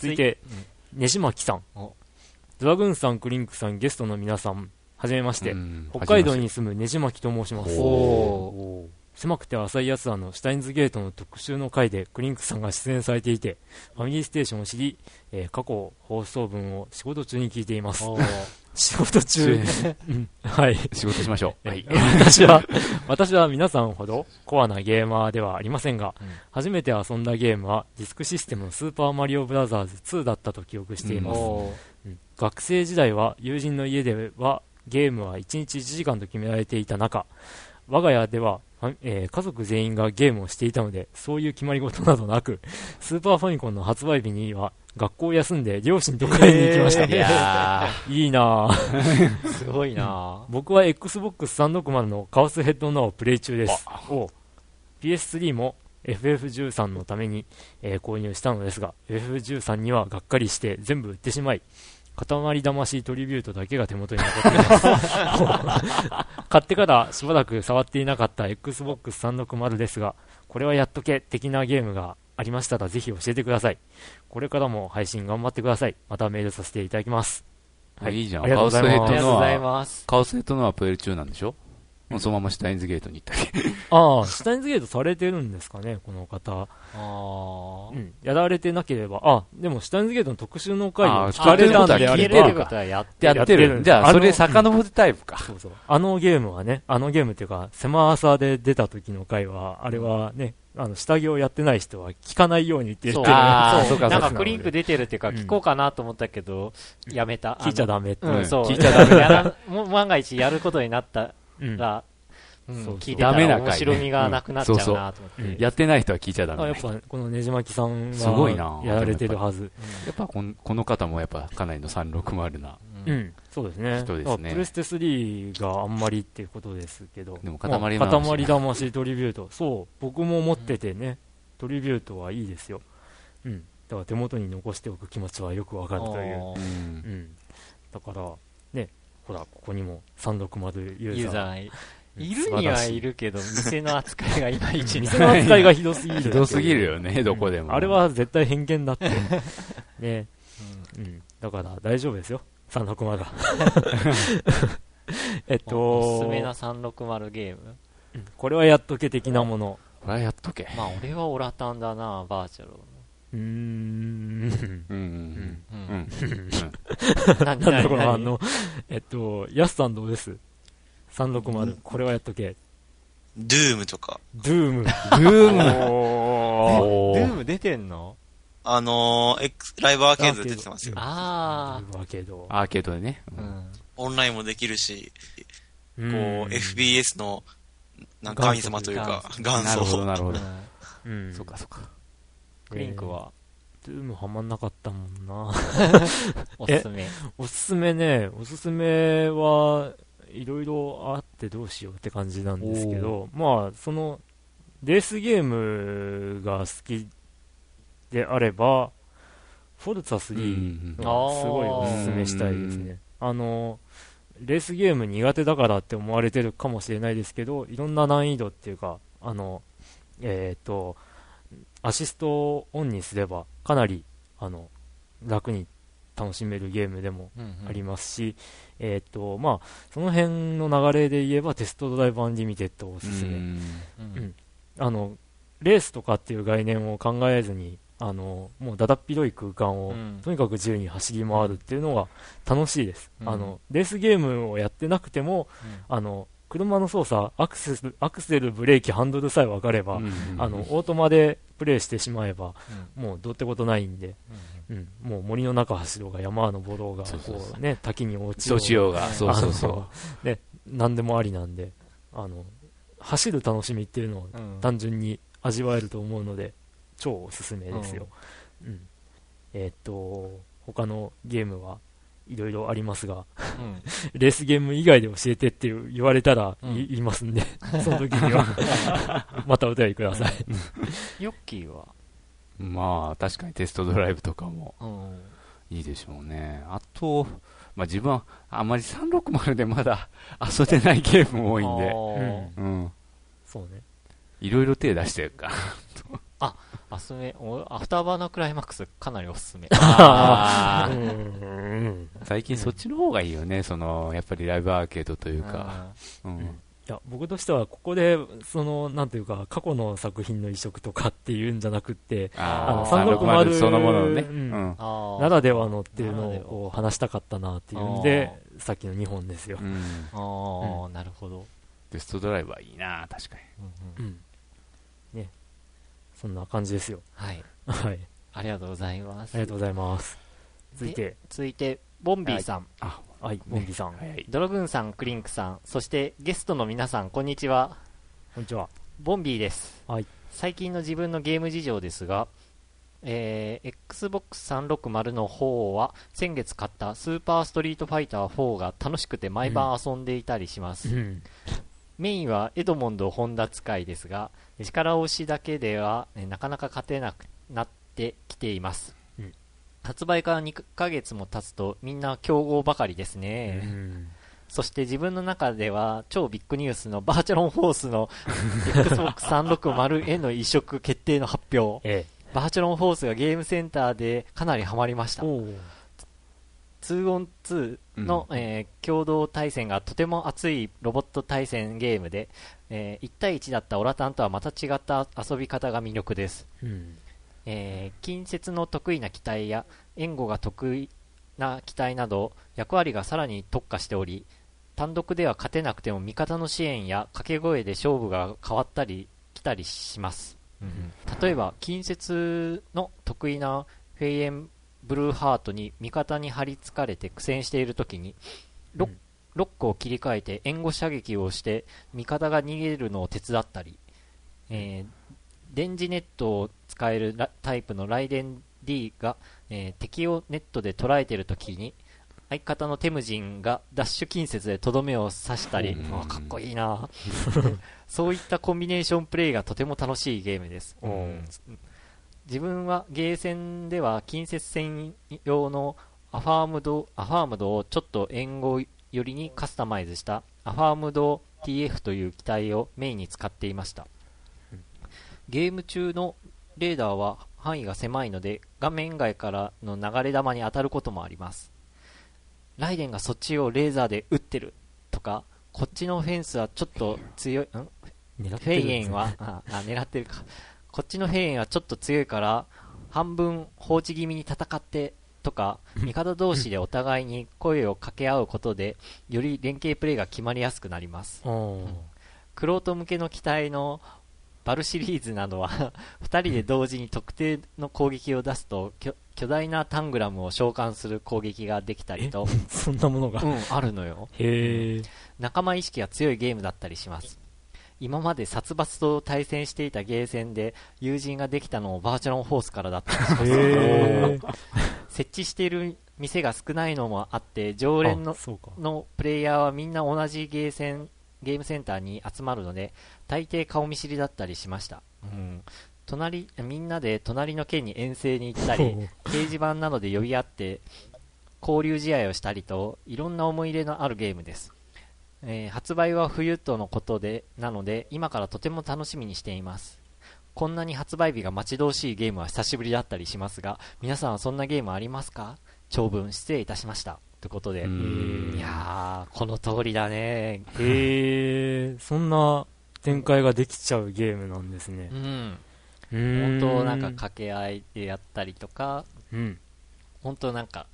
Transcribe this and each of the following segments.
続いて、ねじまきさん。ドラグーンさん、クリンクさん、ゲストの皆さん、はじめまして。北海道に住むねじまきと申します。狭くて浅いやつらのシュタインズゲートの特集の回でクリンクさんが出演されていて、ファミリーステーションを知り、えー過去放送分を仕事中に聞いています。仕事中、うんはい。仕事しましょう。はい。私は、私は皆さんほどコアなゲーマーではありませんが、初めて遊んだゲームはディスクシステムのスーパーマリオブラザーズ2だったと記憶しています。おうん学生時代は友人の家ではゲームは1日1時間と決められていた中、我が家では、えー家族全員がゲームをしていたので、そういう決まり事などなく、スーパーファミコンの発売日には学校を休んで両親と買いに行きました。いや いいなぁ。すごいな僕は Xbox360 のカオスヘッドノアをプレイ中です。お PS3 も FF13 のために、えー購入したのですが、FF13 にはがっかりして全部売ってしまい、塊魂トリビュートだけが手元に残っています。買ってからしばらく触っていなかった Xbox360 ですが、これはやっとけ的なゲームがありましたらぜひ教えてください。これからも配信頑張ってください。またメールさせていただきます。いいじゃんありがとうございますカオスヘッドありがとうございます。カオスヘッドのはプエル中なんでしょ？もうそのままシュタインズゲートに行ったっけああ、シュタインズゲートされてるんですかね、この方。あうん、やられてなければ、あ、でも、シュタインズゲートの特集の回を聞かれたんであ聞れいてるば、れることはやってやってる。るじゃあ、それ遡るタイプか。そうそう。あのゲームはね、あのゲームっていうか、狭さで出た時の回は、あれはね、あの、下着をやってない人は聞かないように言ってるそうっていうあーそうなんそうかクリンク出てるっていうか、うん聞こうかなと思ったけど、やめた。聞いちゃメ。ダメって。うん、そう。聞いちゃダメ やらも万が一やることになったうん。ら、うん聞いてたらダメな回ね面白みがなくなっちゃうなと思って。うんそうそうやってない人は聞いちゃダメやっぱ、このねじまきさんすごいなは、やられてるはず。やっぱこの方もやっぱかなりの360な。うんうん、そうですね。人ですねあプレステ3があんまりっていうことですけど。でもまあ塊魂塊魂トリビュート。そう、僕も持っててね、トリビュートはいいですよ。うん。だから手元に残しておく気持ちはよくわかるという。うんうん。だから、ね、ほら、ここにも360ユーザー。ユーザー。いるにはいるけど、店の扱いがいまいちな 店の扱いがひどすぎる。ひどすぎるよね、どこでも。あれは絶対偏見だって。ね。うん。だから大丈夫ですよ。360は。えっと、おすすめな360ゲーム？うんこれはやっとけ的なもの。これはやっとけ。まあ俺はオラタンだな、バーチャル。うーん。うん。うん。うん。うん。なん。だこの反応。えっと、ヤスさん。どうです ?360。これはやっとけ。ドゥームとか。ドゥーム。ドゥームドゥーム出てん。のあのー、X ライブアーケードで出てますよ。あわけど。アーケードでね。うん。オンラインもできるし、こう、FBS の、なん。か神様というか、元なるほど、祖。なるほど。うん。そっかそっか。クリンクはドゥームはまんなかったもんな。おすすめ。おすすめね、おすすめはいろいろあってどうしようって感じなんですけど、まあ、その、レースゲームが好きであれば、フォルツァ3うんがすごいおすすめしたいですね。あの、レースゲーム苦手だからって思われてるかもしれないですけど、いろんな難易度っていうか、あの、えっ、と、アシストをオンにすれば、かなり、あの、楽に楽しめるゲームでもありますし、えっ、と、まあ、その辺の流れで言えば、テストドライブアンリミテッドをおすすめ。うん。うん。あの、レースとかっていう概念を考えずに、あの、もうだだっ広い空間を、うん。とにかく自由に走り回るっていうのが楽しいです。うん。あの、レースゲームをやってなくても、あの、車の操作、アクセス、アクセル、ブレーキ、ハンドルさえ分かれば、うんあの、オートマでプレイしてしまえば、もうどうってことないんで、うんうん、もう森の中走ろうが山登ろうが、そうそうそうこうね、滝に落ちようが。うんそうそうそあのね、何でもありなんで、あの、走る楽しみっていうのをうん。単純に味わえると思うので、超おすすめですよ。うん。えーっと、他のゲームは？いろいろありますが、うん レースゲーム以外で教えてって言われたらうんい言いますんで、その時には、またお便りください。ヨッキーは？まあ、確かにテストドライブとかもうんいいでしょうね。あと、まあ自分はあまり360でまだ遊んでないゲーム多いんで、うん。そうね。いろいろ手出してるから。あすめ、おアフターバーナークライマックスかなりおすすめ。最近そっちの方がいいよね、その、やっぱりライブアーケードというか。うん。いや、僕としては、ここで、その、なんていうか、過去の作品の移植とかっていうんじゃなくって、ああの360そのもののね。ううんならではのっていうのを話したかったなっていうんで、さっきの2本ですよう。ん。あー、なるほど。ベストドライバーいいな確かに。うん。そんな感じですよ。はい。はい。ありがとうございます。ありがとうございます。続いて、続いて、ボンビーさん、あ、はい、モンビさん。早い。ドラグーンさん、クリンクさん、そしてゲストの皆さん、こんにちは。こんにちは。ボンビーです。はい。最近の自分のゲーム事情ですが、えー、Xbox 360の方は先月買ったスーパーストリートファイター4が楽しくて毎晩遊んでいたりします。うん。メインはエドモンド・ホンダ使いですが、力押しだけではえなかなか勝てなくなってきています。うん発売から2ヶ月も経つとみんな強豪ばかりですうね。ん。そして自分の中では超ビッグニュースのバーチャロンフォースの Xbox 360への移植決定の発表。えバーチャロンフォースがゲームセンターでかなりハマりましえ。た。おー 2on2 の、えー共同対戦がとても熱いロボット対戦ゲームで、えー1対1だったオラタンとはまた違った遊び方が魅力です。うん。えー近接の得意な機体や援護が得意な機体など役割がさらに特化しており単独では勝てなくても味方の支援や掛け声で勝負が変わったり来たりします、例えば近接の得意なフェイエンブルーハートに味方に張り付かれて苦戦している時にロッうん。ロックを切り替えて援護射撃をして味方が逃げるのを手伝ったり、えー電磁ネットを使えるラタイプのライデン D が、えー敵をネットで捉えているときに相方のテムジンがダッシュ近接でとどめを刺したり、うん。あかっこいいな そういったコンビネーションプレイがとても楽しいゲームです、うん自分はゲーセンでは近接戦用のアファームドアファームドをちょっと援護寄りにカスタマイズしたアファームド TF という機体をメインに使っていました、ゲーム中のレーダーは範囲が狭いので画面外からの流れ弾に当たることもあります。ライデンがそっちをレーザーで撃ってるとかこっちのフェンスはちょっと強いん？フェイエンは、あ、あ狙ってるか。こっちのフェイエンはちょっと強いから、半分放置気味に戦って、とか、味方同士でお互いに声を掛け合うことで、より連携プレイが決まりやすくなります。うん。クロート向けの機体のバルシリーズなどは、二人で同時に特定の攻撃を出すと、巨巨大なタングラムを召喚する攻撃ができたりと、そんなものが？う。ん、あるのよ。へえ。仲間意識が強いゲームだったりします今まで殺伐と対戦していたゲーセンで友人ができたのもバーチャロンフォースからだった。りします。設置している店が少ないのもあって常連の。のプレイヤーはみんな同じゲーセンゲームセンターに集まるので大抵顔見知りだったりしました、うん、隣みんなで隣の県に遠征に行ったり掲示板などで呼び合って交流試合をしたりといろんな思い入れのあるゲームです、えー発売は冬とのことでなので今からとても楽しみにしていますこんなに発売日が待ち遠しいゲームは久しぶりだったりしますが皆さんはそんなゲームありますか？長文失礼いたしましたということで、うんいやーこの通りだねへえ。そんな展開ができちゃうゲームなんですねう。ん。本当なんか掛け合いでやったりとかうん。本当なんか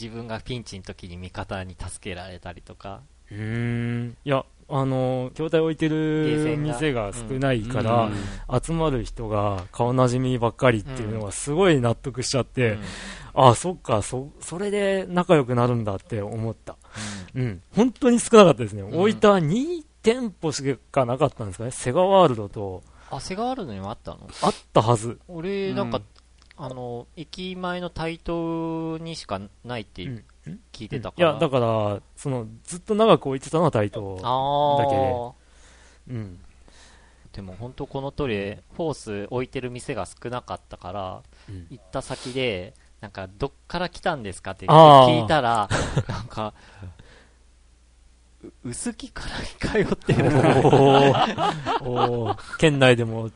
自分がピンチの時に味方に助けられたりとかうーん。いや、あの、筐体置いてる店が少ないから、うん集まる人が顔なじみばっかりっていうのがすごい納得しちゃって、うんあ、そっか、そ、それで仲良くなるんだって思った。うん。本当に少なかったですね。ん大分2店舗しかなかったんですかね。セガワールドと、あセガワールドにもあったの？あったはず。俺なんか、うんあの駅前の台東にしかないってうん聞いてたから、いや、だから、その、ずっと長く置いてたのは台東。あだけ。あうん。でも本当この通りフォース置いてる店が少なかったからうん。行った先でなんかどっから来たんですかって聞いたらなんかう薄木から通ってる。おー おー県内でも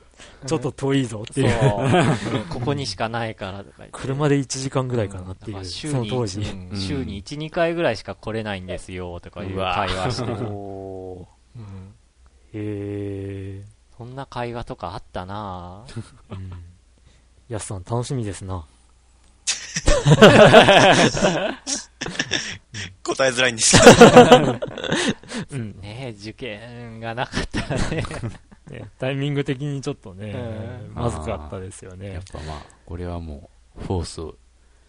ちょっと遠いぞっていう。。ここにしかないからとか言って。車で1時間ぐらいかなっていう、だから週にその当時。うんうん週に1、2回ぐらいしか来れないんですよ、とかいう会話してる。うんへそんな会話とかあったなぁ。ーうん。やすさん楽しみですな。答えづらいんですけど。うん。ねえ受験がなかったらね。ねタイミング的にちょっとね、うんまずかったですよやっね。ぱまあ、これはもう、フォースを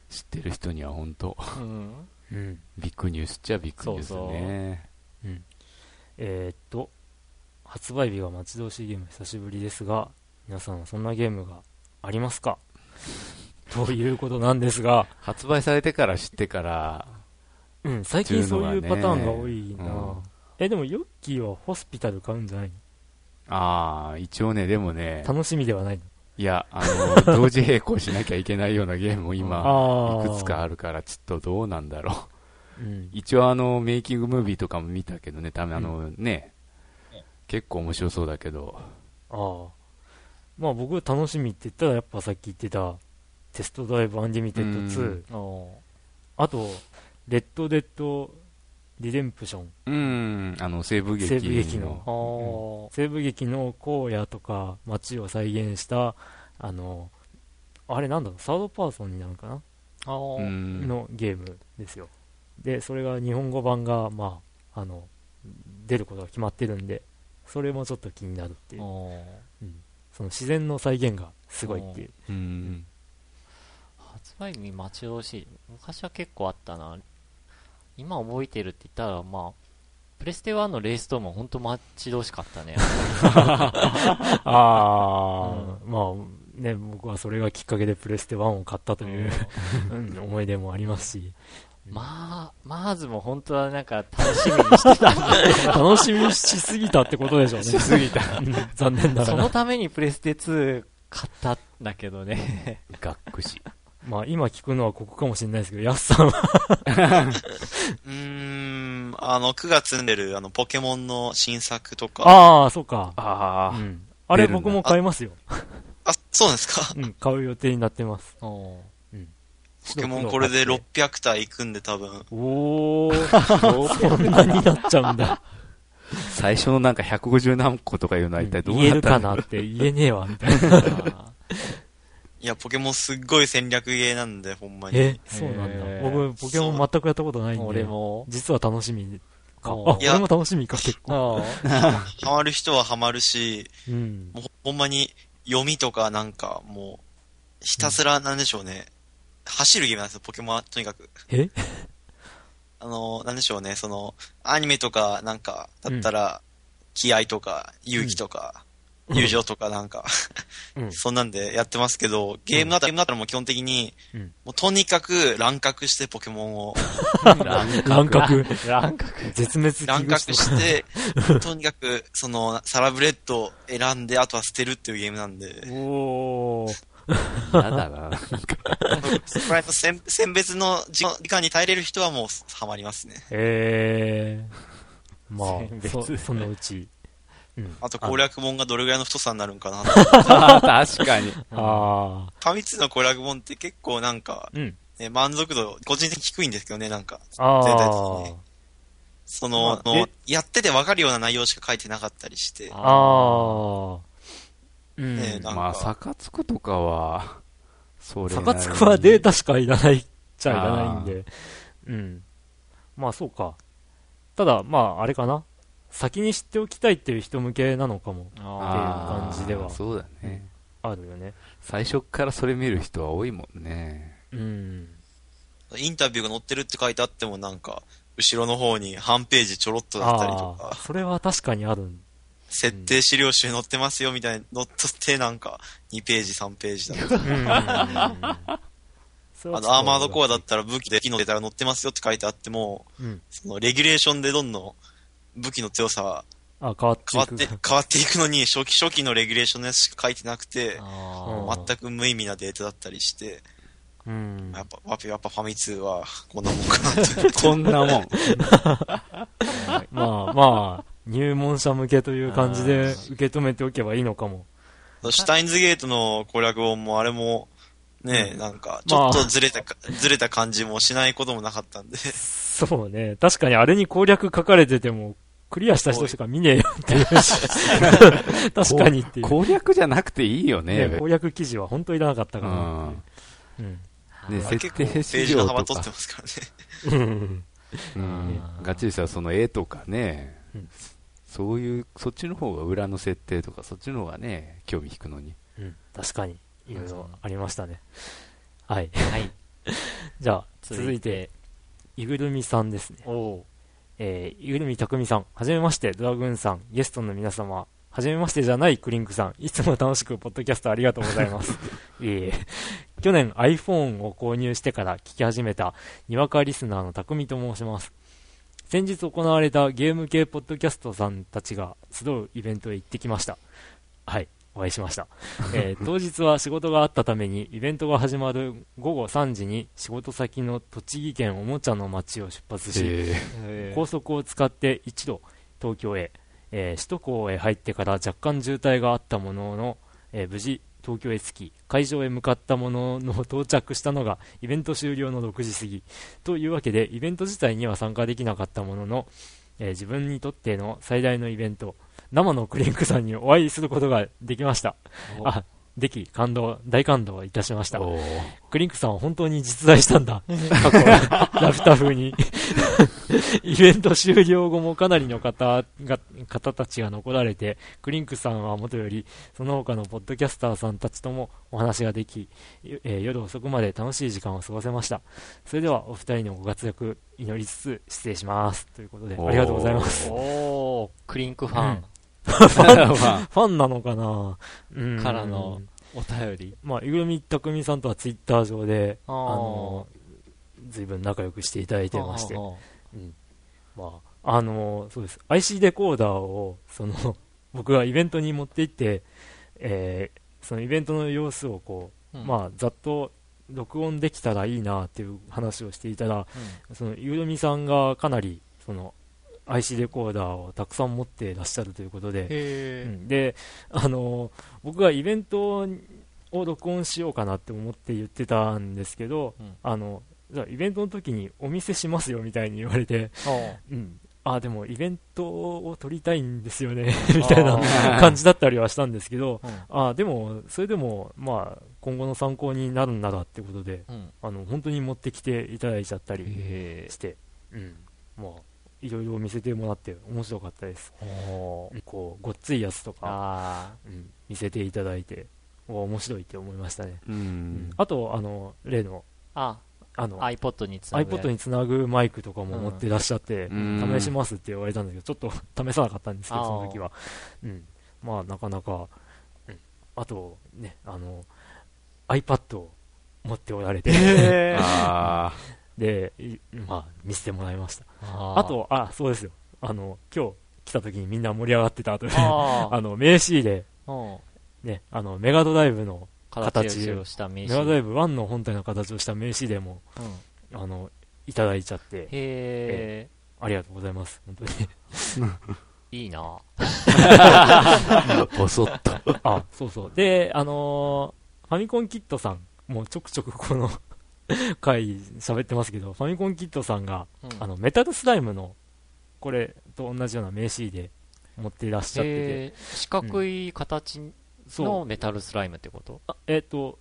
知ってる人には本当うん。うん。ビッグニュースっちゃビッグニュースね。えーっと、発売日が待ち遠しいゲーム久しぶりですが、皆さんはそんなゲームがありますか？ということなんですが、発売されてから知ってから、うん、最近そういうパターンが多いな、うん。え、でもヨッキーはホスピタル買うんじゃないああ、一応ね、でもね。の、楽しみではないの？いや、あの、同時並行しなきゃいけないようなゲームも今、あいくつかああるから、ちょっとどうなんだろう。うん。一応あの、メイキングムービーとかも見たけどね、ためあのね、結構面白そうだけど、ああ。まあ僕楽しみって言ったらやっぱさっき言ってたテストドライブアンリミテッド2、おあと、レッドデッドリデンプション、うん、あの、西部劇西部劇の。西部劇の荒野とか街を再現した、あの、あれなんだろう、サードパーソンになるのかな？のゲームですよ。で、それが日本語版が、まあ、あの、出ることが決まってるんで、それもちょっと気になるっていう。おー。その自然の再現がすごいっていう。うん、発売日待ち遠しい。昔は結構あったな。今覚えてるって言ったら、まあ、プレステ1のレースとも本当待ち遠しかったね。ああ、まあ、ね、僕はそれがきっかけでプレステ1を買ったという、うん思い出もありますし、まあ、まずも本当はなんか楽しみにしてた 楽しみにしすぎたってことでしょうね。しすぎた。うん残念など、その。ためにプレステ2買ったんだけどね。がっくし。まあ今聞くのはここかもしれないですけど、ヤスさんは、うーん、あの、9月に出る、あの、ポケモンの新作とか。ああ、そうか。ああ、うん。あれ僕も買いますよ。あ、そうなんですか？うん、買う予定になってます。おポケモンこれで600体いくんで多分。おー、そんなになっちゃうんだ。最初のなんか150何個とかいうのは一体どう言えるかなったんだなって言えねえわ、みたいな。ーいや、ポケモンすっごい戦略ゲーなんで、ほんまに。え、そうなんだ僕、ポケモン全くやったことないんで。俺も。実は楽しみか。あ、おいや俺も楽しみか、結構。あ ハマる人はハマるし、うん。もうほんまに読みとかなんかもう、ひたすらなんでしょうね。走るゲームなんですよ、ポケモンはとにかく。え？あの、なんでしょうね、その、アニメとかなんかだったら、気合とか、勇気とか、友情とかなんか、うん そんなんでやってますけど、ゲームだったら、ゲームだったらもう基本的に、うんもうとにかく乱獲してポケモンを、乱獲。乱獲。絶滅乱獲種して、とにかく、その、サラブレッドを選んで、あとは捨てるっていうゲームなんで、おー。やだな。そこら辺の選選別の時時間に耐えれる人はもうハマりますね。えー。まあ、そ、そのうち。うん。あと攻略本がどれぐらいの太さになるんかな。確かに。ああ。ァミ通の攻略本って結構なんか、うん。ね、満足度、個人的に低いんですけどね、なんか。あ全体的あにね。その、まあのやっててわかるような内容しか書いてなかったりして。ああ。うん。ねなんかまあ、サカツクとかは、それサ。カツクはデータしかいらないっちゃいらないんで。うん。まあそうか。ただ、まああれかな。先に知っておきたいっていう人向けなのかもっていう感じではそうだね。あるよね。最初からそれ見る人は多いもんね。うん。インタビューが載ってるって書いてあってもなんか、後ろの方に半ページちょろっとだったりとああ、か、それは確かにある。設定資料集載ってますよみたいに載っとってなんか、2ページ、3ページだ。あ あの、アーマードコアだったら武器で機能データが載ってますよって書いてあっても、うん。その、レギュレーションでどんどん武器の強さはあ、変わっていく。変わって、変わっていくのに、初期初期のレギュレーションのやつしか書いてなくて、あうん全く無意味なデータだったりして、うん。やっぱ、やっぱやっぱファミ通はこんなもんかなと。こんなもん。まあまあ、入門者向けという感じで受け止めておけばいいのかも。シュタインズゲートの攻略本もあれも、ね、なんか、ちょっとずれたか、ずれた感じもしないこともなかったんで。そうね。確かにあれに攻略書かれてても、クリアした人しか見ねえよっていうし。確かにっていう。攻略じゃなくていいよね。ね攻略記事は本当いらなかったかなうん。っていう。うん。ね、あれ結構ペ設定ー資料とジの幅取ってか。ますからね。うんうん。ガチでさ、その絵とかねうん、そういう、そっちの方が裏の設定とか、そっちの方がね、興味引くのに。うん。確かに、いろいろありましたね。はい。はい。じゃあ、続いて、いぐるみさんですね。おうえー、いぐるみたくみさん、はじめまして、ドラグーンさん、ゲストの皆様、はじめましてじゃないクリンクさん、いつも楽しくポッドキャストありがとうございます。いえいえ。去年 iPhone を購入してから聞き始めた、にわかリスナーのたくみと申します。先日行われたゲーム系ポッドキャストさんたちが集うイベントへ行ってきました。はい、お会いしました。えー当日は仕事があったために、イベントが始まる午後3時に仕事先の栃木県おもちゃの街を出発し、え高速を使って一度東京へ、えー首都高へ入ってから若干渋滞があったものの、えー無事東京へ着き会場へ向かったものの到着したのがイベント終了の6時過ぎというわけでイベント自体には参加できなかったものの、えー自分にとっての最大のイベント生のクリンクさんにお会いすることができましたおあでき感動大感動いたしましたクリンクさんは本当に実在したんだ。過去、ラフタ風に。イベント終了後もかなりの方が、方たちが残られて、クリンクさんはもとより、その他のポッドキャスターさんたちともお話ができ、えー夜遅くまで楽しい時間を過ごせました。それでは、お二人のご活躍祈りつつ失礼します。ということで、ありがとうございます。おークリンクファン ファン、まあファンなのかな？うんからのお便り。まあ、いぐるみたくみさんとはツイッター上で、あの、随分仲良くしていただいてまして。まあ、あの、そうです。IC レコーダーを、その、僕がイベントに持って行って、えーそのイベントの様子をこう、うん。まあ、ざっと録音できたらいいなっていう話をしていたら、その、ゆるみさんがかなり、その、IC レコーダーをたくさん持っていらっしゃるということで、うん。で、あの僕がイベントを録音しようかなって思って言ってたんですけど、うん。あのイベントの時にお見せしますよみたいに言われて、うん、あでもイベントを撮りたいんですよねみたいなー感じだったりはしたんですけど、うん。あでも、それでも、まあ、今後の参考になるんならってことで、うん。あの本当に持ってきていただいちゃったりへして、うん、まあ、いろいろ見せてもらって面白かったです。こうごっついやつとか、あうん。見せていただいて、お面白いって思いましたね。ううん。ん。あと、あの、例の、ーあ、あの、iPod につなぐ iPod につなぐマイクとかも持ってらっしゃって、うん。試しますって言われたんだけど、ちょっと 試さなかったんですけど、その時は。うん。まあ、なかなか、うん。あと、ね、あの、iPad を持っておられて、で、いまあ、見せてもらいました。あと、あ、そうですよ。あの、今日来た時にみんな盛り上がってた後で、あ の、名刺で、うん。ね、あの、メガドライブの、形をした名刺メガドライブ1の本体の形をした名刺でも、うんあの、いただいちゃって、へありがとうございます。本当に。え いいなあ。ぼそっと。あ、そうそう。で、あのーファミコンキットさん、もうちょくちょくこの 回喋ってますけど、ファミコンキットさんが、うんあの、メタルスライムの、これと同じような名刺で持っていらっしゃってて、四角い形そう、のメタルスライムってこと？あえっ、と、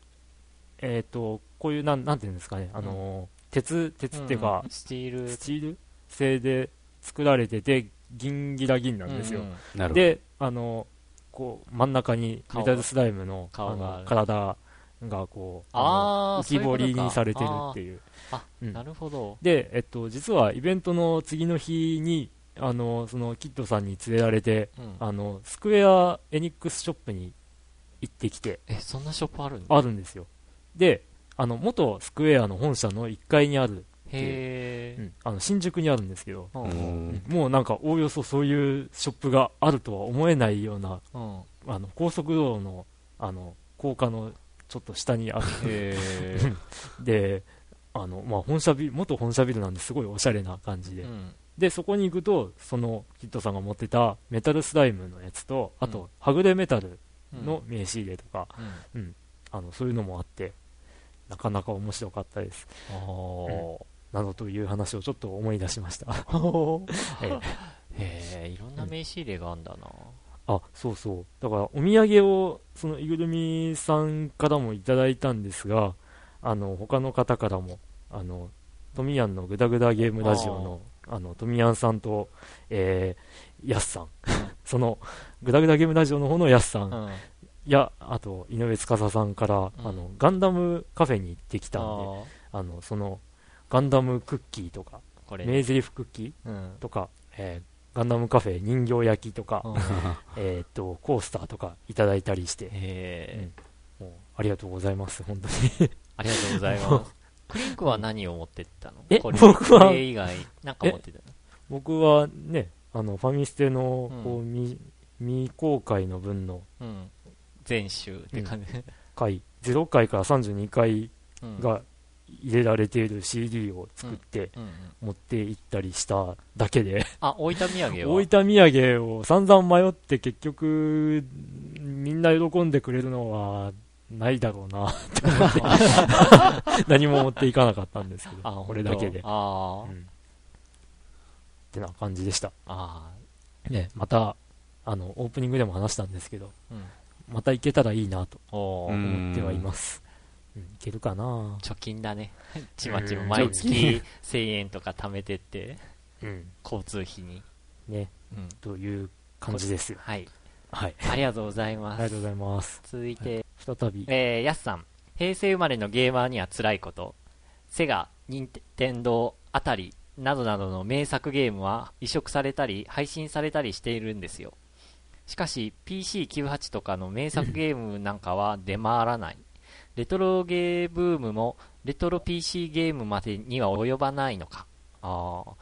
えっ、と、こういう、なん、なんていうんですかね、あのー鉄、鉄っていうかん、スチール。スチール？製で作られてて、銀ギラ銀なんですよ。うんうん。で、あの、こう、真ん中にメタルスライムの顔が。体がこう、あーの浮き彫りにされてるっていう。あうん。なるほど。で、えっと、実はイベントの次の日に、あの、そのキッドさんに連れられて、うん。あの、スクエア・エニックスショップに行ってきて、えそんなショップあるんだあるんですよ。で、あの、元スクエアの本社の1階にある、へえうん。あの、新宿にあるんですけど、うん。もうなんかおおよそそういうショップがあるとは思えないようなうん。あの高速道路のあの高架のちょっと下にある。であの、まあ、本社ビル元本社ビルなんですごいおしゃれな感じで、うん。で、そこに行くと、そのキッドさんが持ってたメタルスライムのやつと、あと、うん。はぐれメタルうんの名刺入れとか、うん。あの、そういうのもあって、なかなか面白かったです。などという話をちょっと思い出しました。ええ。へえいろんな名刺入れがあんだな、あ、そうそう。だから、お土産を、その、いぐるみさんからもいただいたんですが、あの、他の方からも、あの、トミヤンのグダグダゲームラジオの、あの、トミヤンさんと、えー、ヤスさん。その、グダグダゲームラジオの方のヤスさん、うん。や、あと、井上司さんから、うん。あの、ガンダムカフェに行ってきたんで、ああの、その、ガンダムクッキーとか、ーこれ、名台詞クッキーうん。とか、えーガンダムカフェ人形焼きとか、うん。えーっと、コースターとかいただいたりして、へえもうありがとうございます、本当に。ありがとうございます。クリンクは何を持ってったの？え僕はこれ以外なんか持ってたの？僕はね、あの、ファミステの、うん。こう、未、未公開の分のうん。全集って感じ、回、0回から32回うん。が入れられている CD を作ってうんうん持って行ったりしただけで、あ大分土産は大分土産を散々迷って結局、みんな喜んでくれるのはないだろうな。って思って、何も持っていかなかったんですけあど、これだけで。あー。うん。ってな感じでした。あね、また、あの、オープニングでも話したんですけど、また行けたらいいなと思ってはいます。うん、いけるかな。貯金だね。ちまちまうん毎貯月1000円とか貯めてってうん。交通費に、ね、うん、という感じですよ。はい。はい。ありがとうございあます。りがとうございます。続いて、再び。えー、やすさん。平成生まれのゲーマーには辛いこと。セガ、任天堂あたりなどなどの名作ゲームは移植されたり配信されたりしているんですよしかし PC98 とかの名作ゲームなんかは出回らない。レトロゲーブームもレトロ PC ゲームまでには及ばないのか。あー。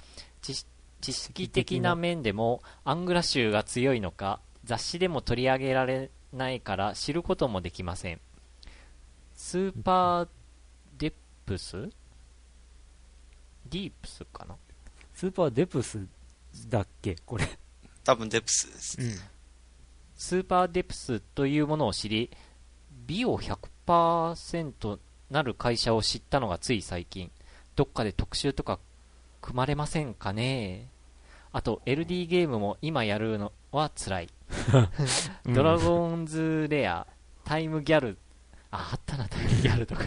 知知識的な面でもアングラ州が強いのか雑誌でも取り上げられないから知ることもできません。スーパーデプス？ディープスかな？スーパーデプスだっけ？これ。多分デプスです。うん。スーパーデプスというものを知り美を100%なる会社を知ったのがつい最近。どっかで特集とか組まれませんかね？あと LD ゲームも今やるのは辛い。うん。ドラゴンズレア、タイムギャル、あ、あったな、タイムギャルとか、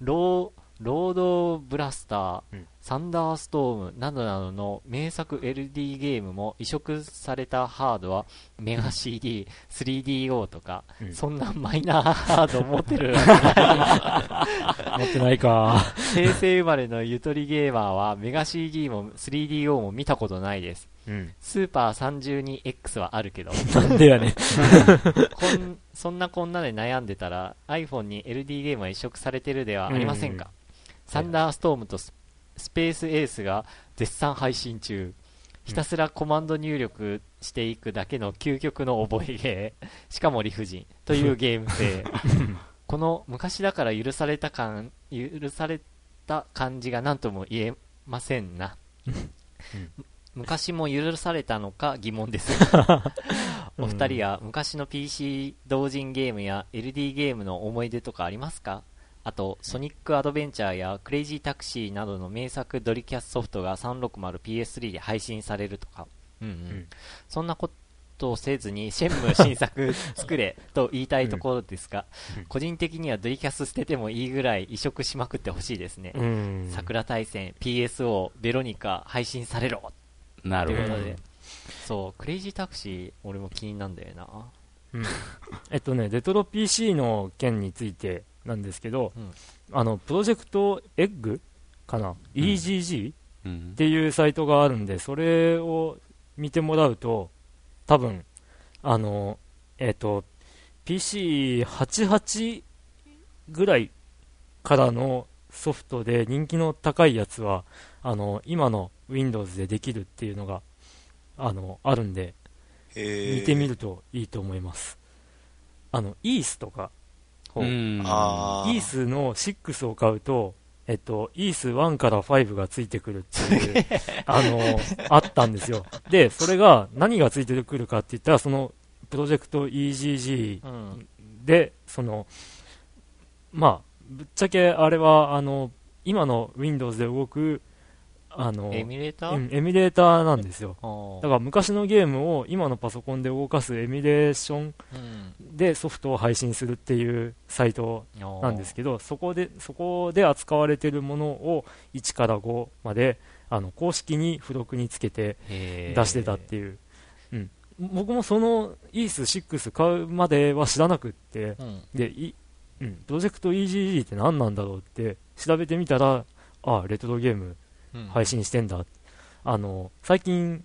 ロー、ロードブラスター、うんサンダーストームなどなどの名作 LD ゲームも移植されたハードはメガ CD、3DO とか、うんそんなマイナーハード持ってる持ってないか。平成生まれのゆとりゲーマーはメガ CD も 3DO も見たことないです。うん。スーパー 32X はあるけど、なんでやねん。こんそんなこんなで悩んでたら iPhone に LD ゲームは移植されてるではありませんか、うんサンダーストームとススペースエースが絶賛配信中。ひたすらコマンド入力していくだけの究極の覚えゲー しかも理不尽。という ゲーム性。この昔だから許された感許された感じが何とも言えませんな、昔も許されたのか疑問です。お二人は昔の PC 同人ゲームや LD ゲームの思い出とかありますか？あと、ソニックアドベンチャーやクレイジータクシーなどの名作ドリキャスソフトが 360PS3 で配信されるとか。うんうん。んそんなことをせずに、シェンムー新作作れと言いたいところですが、うん個人的にはドリキャス捨ててもいいぐらい移植しまくってほしいですね。うん。桜大戦、PSO、ベロニカ配信されろなるほど。ということで。そう、クレイジータクシー、俺も気になんだよな。えっとね、レトロ PC の件についてなんですけど、うん。あの、プロジェクトエッグかな、?EGG うん。っていうサイトがあるんで、それを見てもらうと、多分、あの、えっ、と、PC88 ぐらいからのソフトで人気の高いやつは、あの、今の Windows でできるっていうのが、あの、あるんで、へ見てみるといいと思います。あの、イースとか、あーイースの6を買うと、えっと、イース1から5がついてくるっていう、あの、あったんですよ。で、それが何がついてくるかって言ったら、その、プロジェクト EGG うん。で、その、まあ、ぶっちゃけあれは、あの、今の Windows で動く、あの、エミュレーター？うんエミュレーターなんですよ。あーだから昔のゲームを今のパソコンで動かすエミュレーションうんでソフトを配信するっていうサイトあーなんですけど、そこで、そこで扱われているものを1から5まで、あの、公式に付録につけて出してたっていう。うん。僕もその EAS6 買うまでは知らなくって、うん。で、い、うん、プロジェクト EGG って何なんだろうって調べてみたら、あ、レトロゲームうん配信してんだ。あの、最近、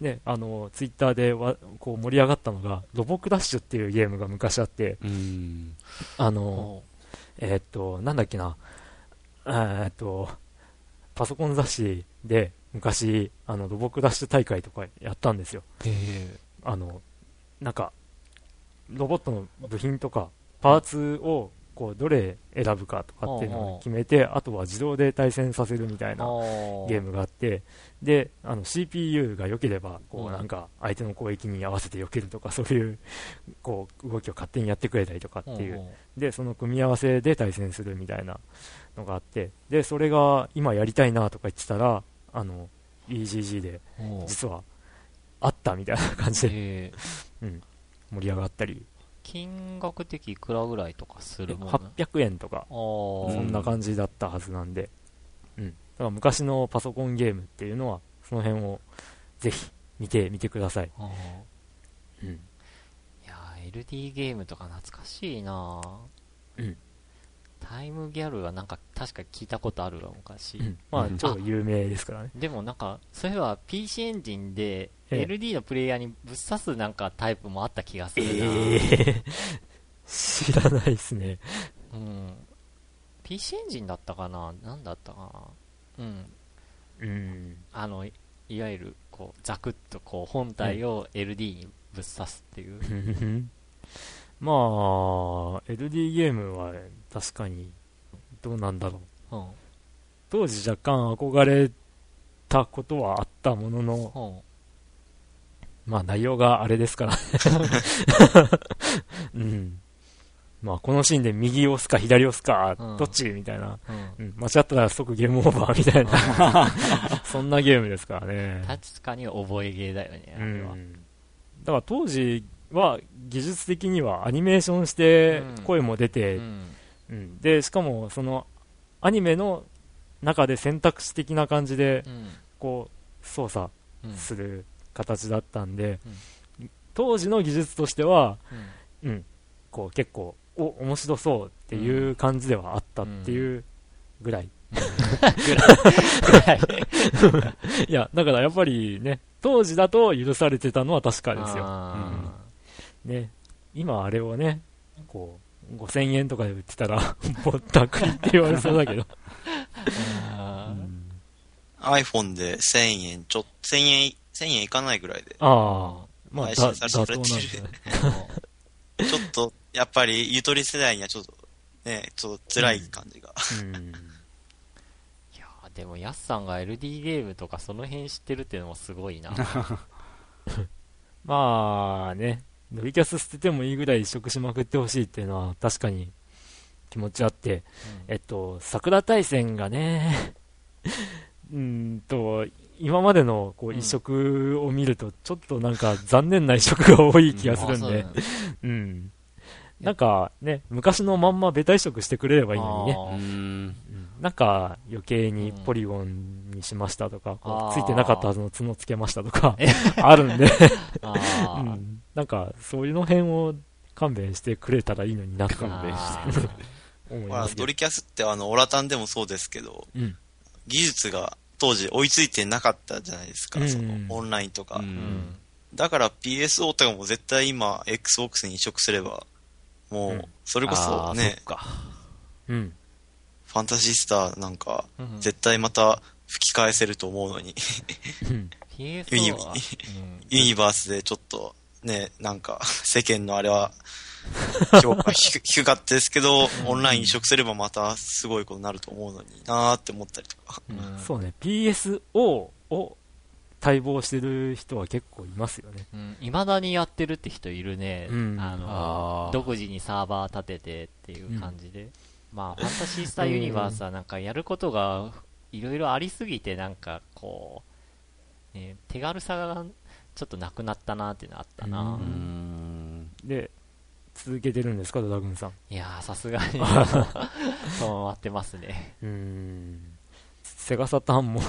ね、あの、ツイッターでわこう盛り上がったのが、ロボクラッシュっていうゲームが昔あって、うん。あの、おえーっと、なんだっけな、えーっと、パソコン雑誌で昔、あの、ロボクラッシュ大会とかやったんですよ。あの、なんか、ロボットの部品とか、パーツを、こう、どれ選ぶかとかっていうのを決めて、あとは自動で対戦させるみたいなゲームがあって、で、あの、CPU が良ければ、こうん。う、なんか、相手の攻撃に合わせて避けるとか、そういう、こう、動きを勝手にやってくれたりとかっていう、で、その組み合わせで対戦するみたいなのがあって、で、それが今やりたいなとか言ってたら、あの、EGG で実はあったみたいな感じでえ盛り上がったり、金額的いくらぐらいとかするもんな800円とか、そんな感じだったはずなんで、うん。だから昔のパソコンゲームっていうのは、その辺をぜひ見てみてください。うん。いやー LD ゲームとか懐かしいなうん。タイムギャルはなんか確か聞いたことあるわ昔、うん。まあう、ん。超有名ですからね。でもなんかそういえば PC エンジンでええ LD のプレイヤーにぶっ刺すなんかタイプもあった気がするな、え知らないですね。うん、PC エンジンだったかな？なんだったかな？うん。うん。あのいいわゆるこうザクッとこう本体を LD にぶっ刺すっていう、まあ、LD ゲームは確かに、どうなんだろう。うん。当時若干憧れたことはあったものの、うんまあ内容があれですからね。うん。まあこのシーンで右押すか左押すか、うんどっちみたいな。うんうん。間違ったら即ゲームオーバーみたいな。そんなゲームですからね。確かに覚えゲーだよね、あうれは。ん。だから当時は技術的にはアニメーションしてうん声も出て、うんうん、で、しかもそのアニメの中で選択肢的な感じでうんこう操作うんする形だったんで、当時の技術としては、うん、こう結構、お、面白そうっていう感じではあったっていうぐらい。いや、だからやっぱりね、当時だと許されてたのは確かですよ。あね。今あれをね、こう、5000円とかで売ってたら、ぼったくりって言われそうだけど。iPhone で1000円、ちょ、1000円、1000円いかないぐらいで。ああ、まあ、配だ信されて妥当なんですね。ちょっと、やっぱり、ゆとり世代にはちょっと、ね、ちょっと辛い感じが。うん。いやーでも、ヤスさんが LD ゲームとかその辺知ってるっていうのもすごいな。まあね、ドリキャス捨ててもいいぐらい移植しまくってほしいっていうのは確かに気持ちあって、えっと、桜大戦がね、うーんと、今までのこううん移植を見ると、ちょっとなんか残念な移植が多い気がするんで。うなん、だ うん。なんかね、昔のまんまベタ移植してくれればいいのにね、なんか余計にポリゴンにしましたとか、ついてなかったはずの角つけましたとか、あるんで、あうーん、なんかそういうの辺を勘弁してくれたらいいのになと勘弁あしてーまあ、思いますけど。ドリキャスってあの、オラタンでもそうですけど、うん。技術が当時追いついてなかったじゃないですか、うん。その、オンラインとか。ううん。んだから PSO とかも絶対今、Xbox に移植すれば、もうそれこあそーねうん。ファンタジスタなんか、うん絶対また吹き返せると思うのに、ユニバースでちょっと、ね、なんか、世間のあれは、評価低低かったですけど、オンライン移植すればまたすごいことになると思うのになーって思ったりとか。うんそうね、PSO を待望してる人は結構いますよね。うん、未だにやってるって人いるね。うんあの、独自にサーバー立ててっていう感じで。まあ、ファンタシースターユニバースはなんかやることがいろいろありすぎて、なんかこう、ね、手軽さがちょっとなくなったなっていうのあったな。で、続けてるんですか、ドラグンさん。いやー、さすがに、そう回ってますね。うーん。セガサターンも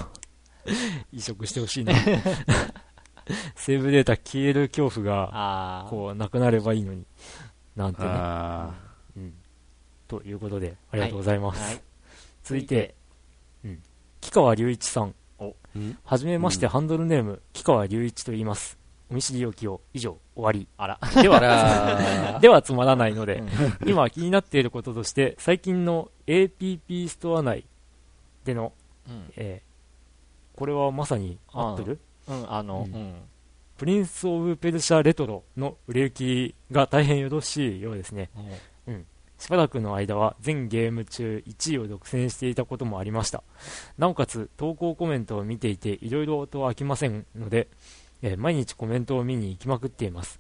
移植してほしいな。セーブデータ消える恐怖が、ああ、こう、なくなればいいのに。なんてね。あうん。ということで、ありがとうございます。はい。続いて、うん。木川隆一さん。はじめまして、うんハンドルネーム、木川隆一と言います。お見知りおきを、以上、終わり。あら。であは、ら ではつまらないので、うん今気になっていることとして、最近の APP ストア内での、うん。えーこれはまさにアップル？うん、あの、ううんん。プリンス・オブ・ペルシャ・レトロの売れ行きが大変よろしいようですね。しばらくの間は全ゲーム中1位を独占していたこともありました。なおかつ投稿コメントを見ていていろいろと飽きませんので、えー毎日コメントを見に行きまくっています。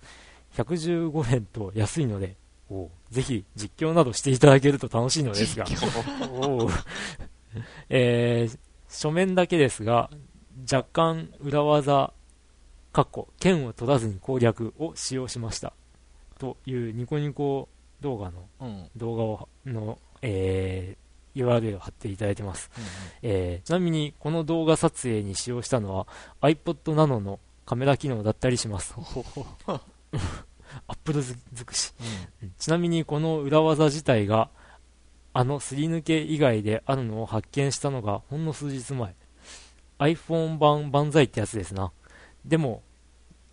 115円と安いので、おうぜひ実況などしていただけると楽しいのですが、おう えー書面だけですが、若干裏技、かっこ、剣を取らずに攻略を使用しました。というニコニコ動画のうん。動画をの、えー URL を貼っていただいてます、えーちなみにこの動画撮影に使用したのは iPod Nano のカメラ機能だったりします。アップル尽くし。うん。ちなみにこの裏技自体があのすり抜け以外であるのを発見したのがほんの数日前。iPhone 版万歳ってやつですな。でも、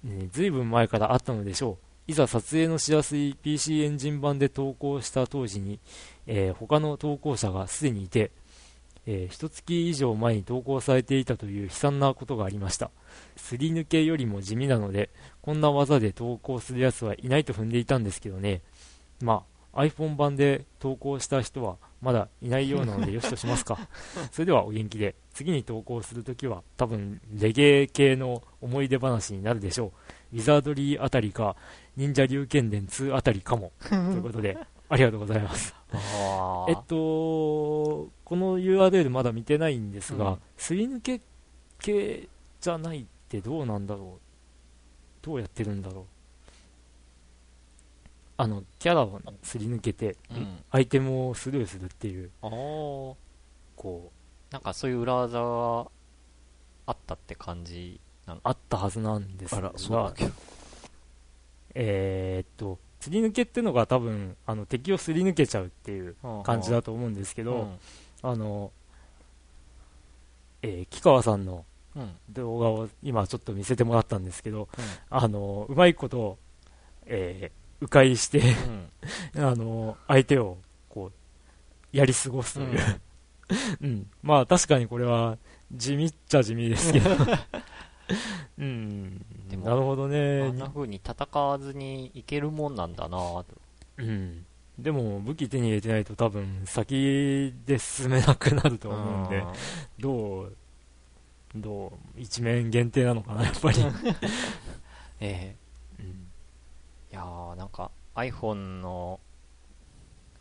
ね、ずいぶん前からあったのでしょう。いざ撮影のしやすい PC エンジン版で投稿した当時に、えー他の投稿者がすでにいて、えー、一月以上前に投稿されていたという悲惨なことがありました。すり抜けよりも地味なのでこんな技で投稿するやつはいないと踏んでいたんですけどね。まあ iPhone 版で投稿した人はまだいないようなのでよしとしますか。それではお元気で次に投稿するときは多分レゲエ系の思い出話になるでしょう。ウィザードリーあたりか忍者龍剣伝2あたりかも。ということでありがとうございます。あえっとこの URL まだ見てないんですが、うん。すり抜け系じゃないってどうなんだろう？どうやってるんだろう？あのキャラをすり抜けてうん。アイテムをスルーするっていう。あー。こう。なんかそういう裏技があったって感じあったはずなんですがあら、そうだっけ。えーっとすり抜けってのが多分あの敵をすり抜けちゃうっていう感じだと思うんですけど、うん。あの、えー、木川さんのうん。動画を今ちょっと見せてもらったんですけど、あの、うまいこと、えー、迂回して、うん。あの、相手を、こう、やり過ごすという。うん。まあ確かにこれは、地味っちゃ地味ですけど。うん。でもなるほどあねん。な風に戦わずにいけるもんなんだなと。うん。でも武器手に入れてないと多分先で進めなくなると思うんで、どう、どう、一面限定なのかな、やっぱり。ええうんいやーなんか iPhone の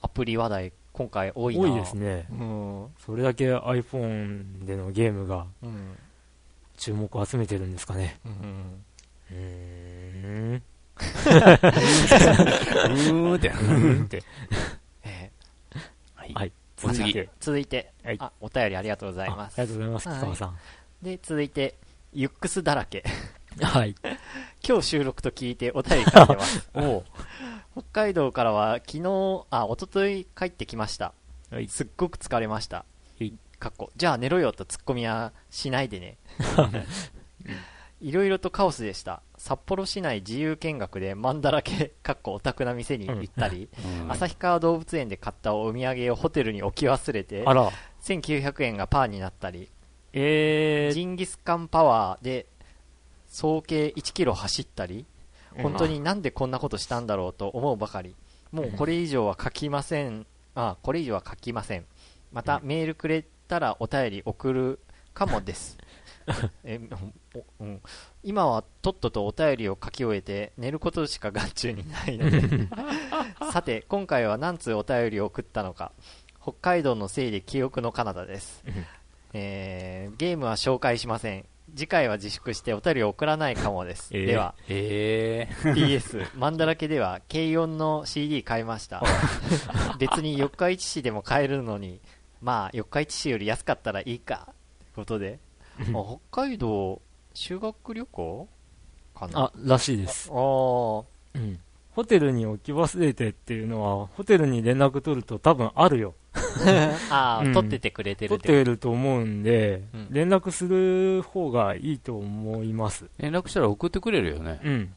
アプリ話題今回多いな多いですね。うん。それだけ iPhone でのゲームがうん。注目を集めてるんですかね。うん。うーん。うーんって。って。ええはい。続いて。続いて、はいあ、お便りありがとうございああます。りがとうございます、はいさん。で、続いて、ユックスだらけ。はい。今日収録と聞いてお便り書いてます。おう北海道からは昨日、あ、一昨日帰ってきました。はいすっごく疲れました。はいかっこ、じゃあ寝ろよとツッコミはしないでね。いろいろとカオスでした。札幌市内自由見学でマンだらけ、かっこオタクな店に行ったり、うん旭川動物園で買ったお土産をホテルに置き忘れてあ、ら。1900円がパーになったり、えー、ジンギスカンパワーで、総計1キロ走ったり、本当になんでこんなことしたんだろうと思うばかり。もうこれ以上は書きません。あ、これ以上は書きません。また、メールくれたらお便り送るかもです。えおうん、今はとっととお便りを書き終えて寝ることしか眼中にないので。さて今回は何通お便りを送ったのか。北海道のせいで記憶の彼方です、えーゲームは紹介しません。次回は自粛してお便りを送らないかもです、えーでは。え PS マンダラケでは軽音の CD 買いました。別に四日市市でも買えるのにまあ四日市市より安かったらいいかってことであ北海道修学旅行かな？あ、らしいです。あーうん。ホテルに置き忘れてっていうのは、ホテルに連絡取ると多分あるよ。あー、うん撮っててくれてる取ってると思うんで、うん連絡する方がいいと思います。ー、連絡したら送ってくれるよね。うん。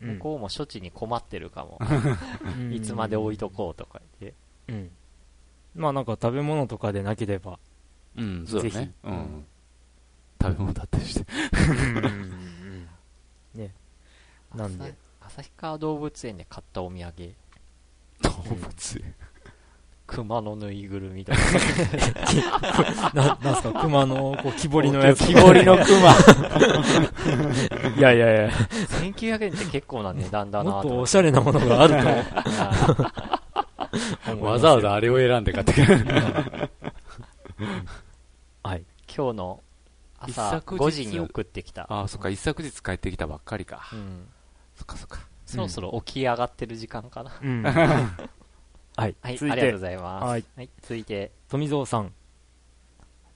向こうも処置に困ってるかも、うんいつまで置いとこうとか言ってうん。まあなんか食べ物とかでなければ。うん、そうだぜね。ひうん。食べ物だったりして。ね。なんで。旭川動物園で買ったお土産動物園。熊のぬいぐるみとか な、なんすか、熊の、こう、木彫りのやつ。木彫りの熊。いやいやいや、1900円って結構な値段だなもっととおしゃれなものがあると思わざわざあれを選んで買ってくる。はい。今日の一朝昨日5時に送ってきた、ああ、そっか、一昨日帰ってきたばっかりかう。ん、そっかそっか。そろそろ起き上がってる時間かな、うん。はい。はい続いてありがとうご、ざいます、はい続いて富蔵さん。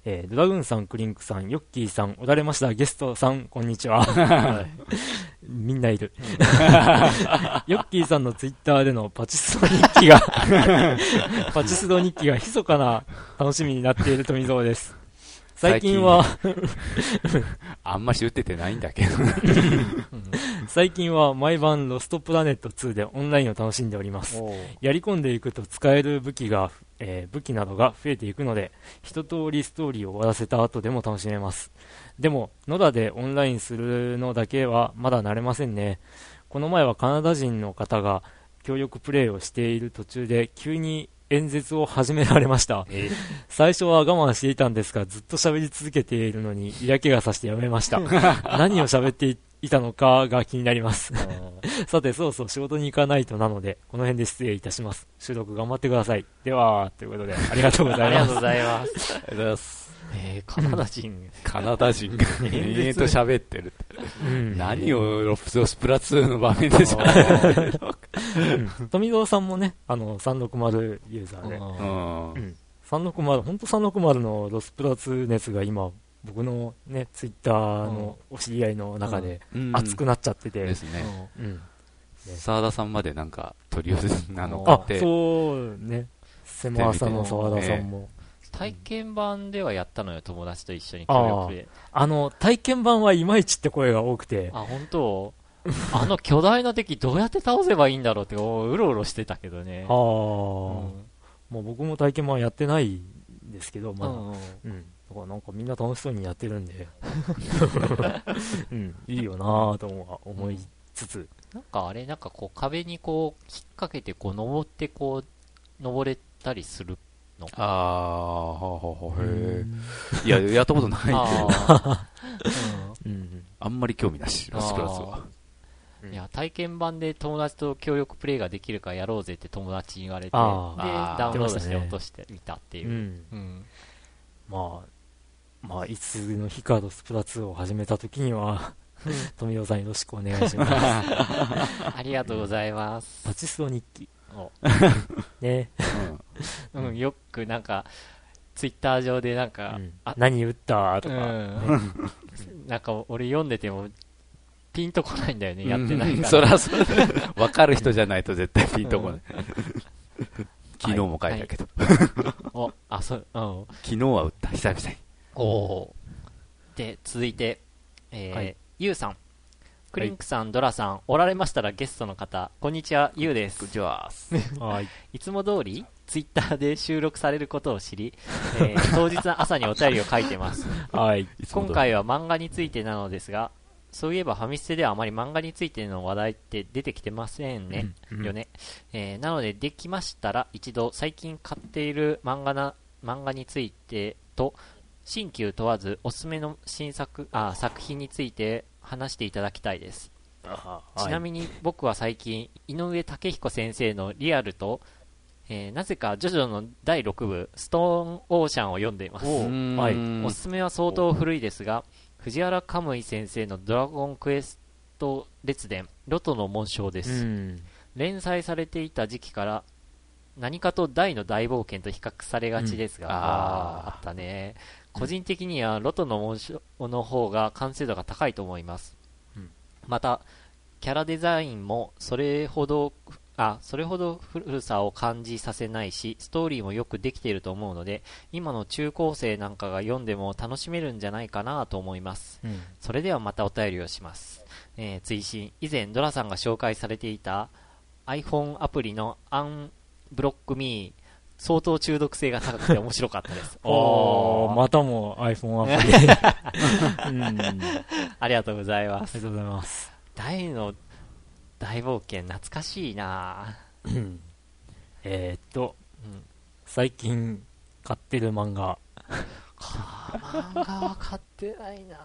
えー、ドラグーンさん、クリンクさん、ヨッキーさん、おられましたゲストさん、こんにちは。みんないる。ヨッキーさんのツイッターでのパチスロ日記が、パチスロ日記が密かな楽しみになっている富蔵です。最近は、あんまし打っててないんだけど。最近は毎晩ロストプラネット2でオンラインを楽しんでおります。やり込んでいくと使える武器が、えー武器などが増えていくので、一通りストーリーを終わらせた後でも楽しめます。でも、野良でオンラインするのだけはまだ慣れませんね。この前はカナダ人の方が協力プレイをしている途中で急に演説を始められました。最初は我慢していたんですが、ずっと喋り続けているのに嫌気がさしてやめました。何を喋っていたのかが気になります。さて、そろそろ仕事に行かないとなので、この辺で失礼いたします。収録頑張ってください。では、ということで、ありがとうございます。ありがとうございます。えー、カナダ人、カナダ人が延々と喋ってる。って。うん。何をロプロスプラ2の場面で喋ってるのか。うん。富蔵さんもね、あの、360ユーザーで、うん。うん。360、本当360のロスプラ2熱が今、僕のね、ツイッターのお知り合いの中でうん。熱くなっちゃってて、ですね。うん。沢田さんまでなんか取り寄せなのあかっ、て。そうね、狭朝の沢田さんも。体験版ではやったのよ、友達と一緒に協力で。あの、体験版はいまいちって声が多くて、あ、本当？あの巨大な敵どうやって倒せばいいんだろうって、おうろうろしてたけどね。ああ、うんもう僕も体験版やってないんですけど、まだ。うんうんうん。だからなんかみんな楽しそうにやってるんで、うん、いいよなぁと思いつつ、なんかあれ、なんかこう壁にこう引っ掛けてこう登ってこう、登れたりする。ああ、はあはあはあ、へえ。いや、やったことないけど、あー うん。あんまり興味なし、ロスプラスは。うんいや、体験版で友達と協力プレイができるからやろうぜって友達に言われて、で、ダウンロードして落としてみたっていうう。ん。うん。まあ、まあ、いつの日かロスプラ2を始めた時には、富野さんよろしくお願いします。ありがとうございます。パチスロ日記。おね。うん、よくなんか、ツイッター上でなんか、うんあ、何打った？とうか、ん。なんか俺読んでても、ピンとこないんだよね、やってないうんか ら。そらそう。わかる人じゃないと絶対ピンとこない。昨日も書いたけど。お、あ、そう、うん。昨日は打った、久々に。おで、続いて、えーはいゆうさん。クリンクさん、ドラさん、おられましたらゲストの方、こんにちは、ゆうです。じゃあ、はい。いつも通り、ツイッターで収録されることを知り、えー当日の朝にお便りを書いてます。はい。今回は漫画についてなのですが、そういえばファミステではあまり漫画についての話題って出てきてませんね、うんうんよね、えーなのでできましたら一度最近買っている漫画な漫画についてと新旧問わずおすすめの新作あ作品について話していただきたいですちなみに僕は最近、井上武彦先生のリアルと、えーなぜかジョジョの第6部、ストーンオーシャンを読んでいます。はいおすすめは相当古いですが、藤原カムイ先生のドラゴンクエスト列伝、ロトの紋章でうす。ん。連載されていた時期から、何かと大の大冒険と比較されがちですが、うんああったね。個人的にはロトの紋章の方が完成度が高いと思います。うんまた、キャラデザインもそれほど、あ、それほど古さを感じさせないし、ストーリーもよくできていると思うので、今の中高生なんかが読んでも楽しめるんじゃないかなと思います。うん。それではまたお便りをします。えー追伸以前ドラさんが紹介されていた iPhone アプリのアンブロックミー相当中毒性が高くて面白かったです。おー、ーまたも iPhone アプリ。うん。ありありがとうございます。がとうございます。大の大冒険懐かしいなうん えーっと、うん最近買ってる漫画。漫画は買ってないな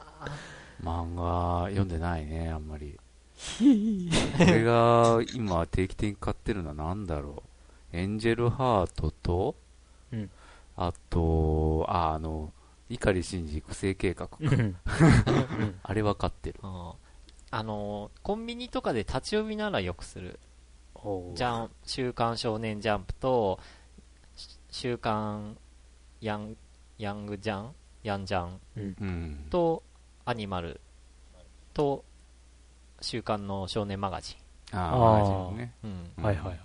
漫画読んでないね、あんまり。俺が今定期的に買ってるのは何だろう。エンジェルハートと、うんあと、あ、あの、碇シンジ育成計画か。うん あれは買ってる。うんあのコンビニとかで立ち読みならよくする。おージャン、週刊少年ジャンプと、し週刊ヤン、ヤングジャンヤンジャンうん。と、アニマルと、週刊の少年マガジああ、あーマガジンね。ン、うん、はいはいはい。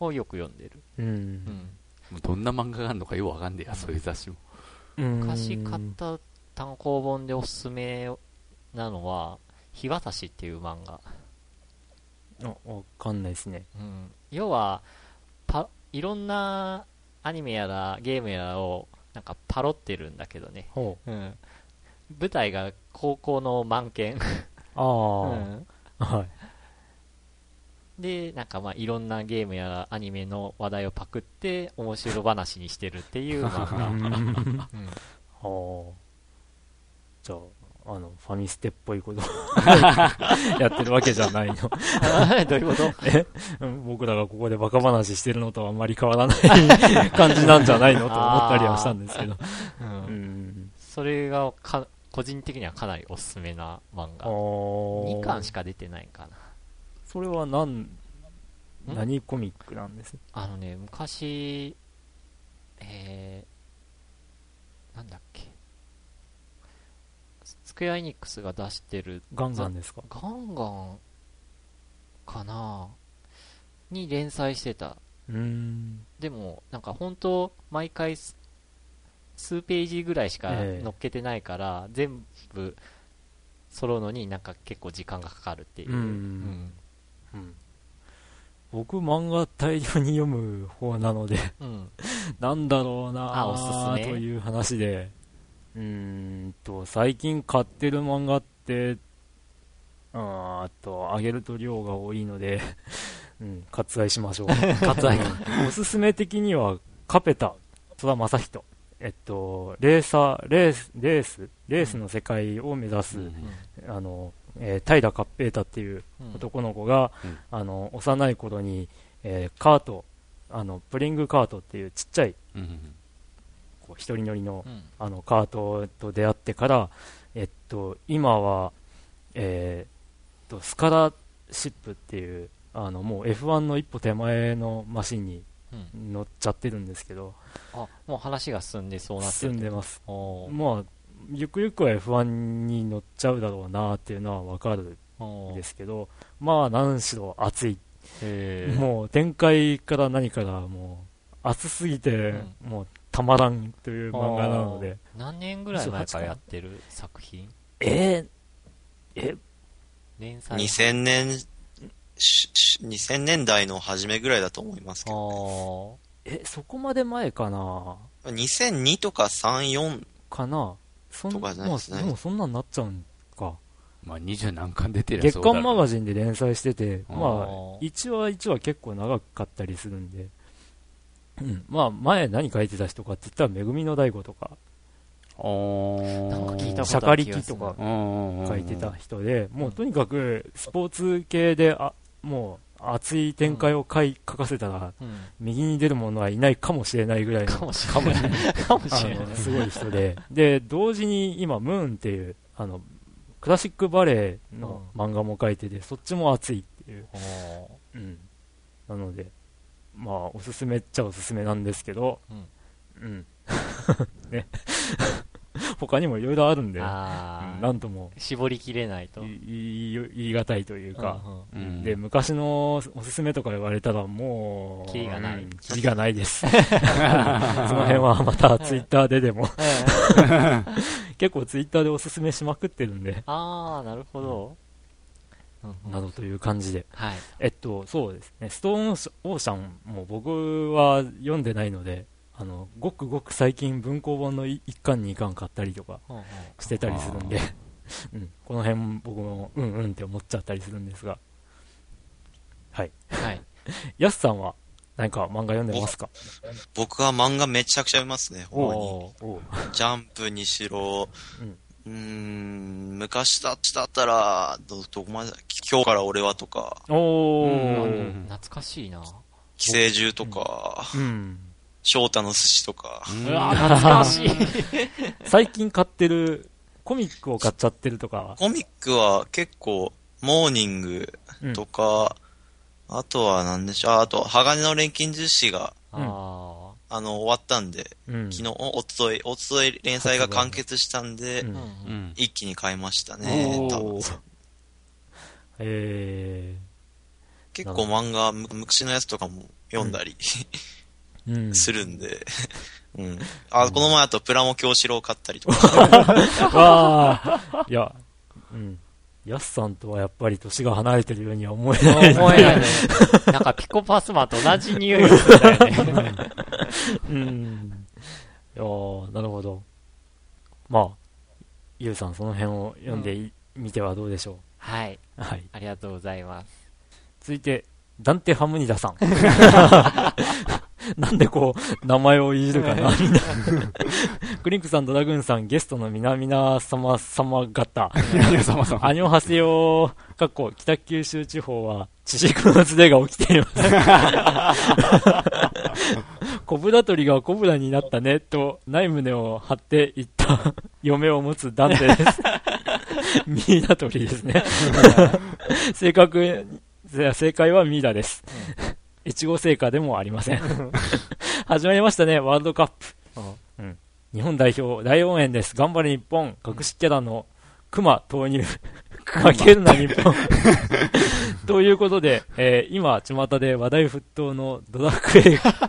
をよく読んでる。う。うんうどんな漫画があるのかよくわかんねえや、そういう雑誌も。昔買った単行本でおすすめなのは、日渡しっていう漫画。あわかんないですね。うん、要はパ、いろんなアニメやらゲームやらをなんかパロってるんだけどね。ほうん、舞台が高校の満研、う。ああ、うんはい。で、なんかまあいろんなゲームやらアニメの話題をパクって面白話にしてるっていう漫画。じゃあ、あの、ファミステっぽいこと やってるわけじゃないの。どういうこと？うん僕らがここでバカ話してるのとはあんまり変わらない感じなんじゃないの？と思ったりはしたんですけど。ううんん。それがか個人的にはかなりおすすめな漫あ画。ー2巻しか出てないかな。それは何、何コミックなんです？あのね、昔、えー、なんだっけ。ススクエアエニックスが出してるガンガンですか？ガンガンかな？に連載してた。うーん。でも、なんか本当、毎回す数ページぐらいしかええ載っけてないから、全部揃うのになんか結構時間がかかるっていう。うんうんうん僕漫画大量に読む方なので、うん。なんだろうなあおすすめという話で、うーんと、最近買ってる漫画って、あと、あげると量が多いので、うん、割愛しましょう。割愛。おすすめ的には、カペタ、戸田正人。えっと、レーサー、レース、レース、レースの世界を目指す、あの、えー平勝平太っていううん男の子が、うんあの、幼い頃に、えーカート、あの、プリングカートっていうちっちゃい、うん。こう一人乗りの、うんあの、カートと出会ってから、えっと、今は、えーっと、スカラシップっていう、あの、もう F1 の一歩手前のマシンにうん乗っちゃってるんですけど、あ、もう話が進んでそうなってる。進んでます。おーまあ、ゆくゆくは F1 に乗っちゃうだろうなっていうのはわかるんですけど、まあ、何しろ熱い。もう展開から何からもう熱すぎて、もうたまらんという漫画なので、何年ぐらい前からやってる作品？えーえ、連載。2000年、しし2000年代の初めぐらいだと思いますけあど。ー。え、そこまで前かな？2002とか3、4、かな？そんとかじゃないですね。まあ、でもそんなんなっちゃうんか。うまあ、二十何巻出てる月刊マガジジンで連載してて、あー。まあ、1話1話結構長かったりするんで、うん、まあ、前何書いてた人かって言ったら、めぐみの大悟とか、ン。なんか聞いたシャカリキとか書書いてた人で、もうとにかくスポーツ系で、あもう熱い展開を書い書かせたら、うん。右に出る者はいないかもしれないぐらいのかもしれない。かもあしれない。のすごい人で、で、同時に今、ムーンっていう、あの、クラシックバレエの漫画も書いてて、そっちも熱いっていう。うん。なので、まあ、おすすめっちゃおすすめなんですけど、うん。ね。他にもいろいろあるんで、なんとも。絞りきれないと。言い難いというか、で、昔のおすすめとか言われたらもう、キリがない。うんキリがないです。その辺はまたツイッターででも、結構ツイッターでおすすめしまくってるんで、ああ、なるほど。などという感じで。はい。えっと、そうですね、ストーンオーシャンも僕は読んでないので、あの、ごくごく最近文庫本の1巻2巻買ったりとかうんうん。してたりするんで、うん、この辺僕もうんうんって思っちゃったりするんですが、はい。はい。ヤスさんは何か漫画読んでますか？僕は漫画めちゃくちゃ読みますね、ほんまに。ジャンプにしろ、うん。ん、昔だったら、ど、どこまでだ今日から俺はとか、おうーん。懐かしいな。寄生獣とか、うん。翔太の寿司とか、うわ懐かしい。最近買ってる、コミックを買っちゃってるとかは、コミックは結構、モーニングうん。とか、あとは何でしょう、ああと、鋼の錬金術師が、うん。ああの、終わったんで、うん。昨日、おととい、おととい連載が完結したんで。一気に買いましたね、多分。おー。え結構漫画、む昔のやつとかも読んだり。ー、うん。するんで、うん。あ、この前あとプラモ京志郎買ったりとか。わあ、いや、うん。ヤスさんとはやっぱり年が離れてるようには思えない。思えないね。なんかピコパスマと同じ匂いするんだよね。うん。いやーなるほど。まあ、ゆうさんその辺を読んでいみてはどうでしょはい。う。はい。ありがとうございます。続いて、ダンテ・ハムニダさん。なんでこう、名前をいじるかな、みんな。クリンクさん、ドラグーンさん、ゲストの皆々様様方。皆様様。アニョハセヨかっこ北九州地方は、地軸のズレが起きています。コブラ取りがコブラになったね、と、ない胸を張って言った嫁を持つダンテです。ミイラ取りですね。正確、正解はミイラです。越後製菓でもありません。始まりましたね、ワールドカップ。うん日本代表、大応援です。頑張れ日本。隠しキャラの熊投入。負けるな日本。ということで、えー今、巷で話題沸騰のドラクエ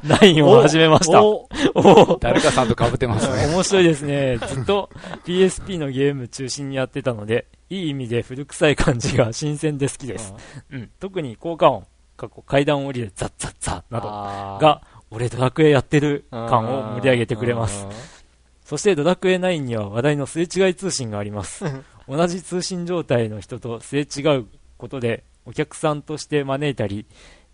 9を始めました。おお誰かさんと被ってますね。面白いですね。ずっと PSP のゲーム中心にやってたので、いい意味で古臭い感じが新鮮で好きです。うん。特に効果音、過去階段降りでザッザッザッなどが、が、俺ドラクエやってる感を盛り上げてくれます。そしてドラクエ9には話題のすれ違い通信があります。同じ通信状態の人とすれ違うことで、お客さんとして招いたり、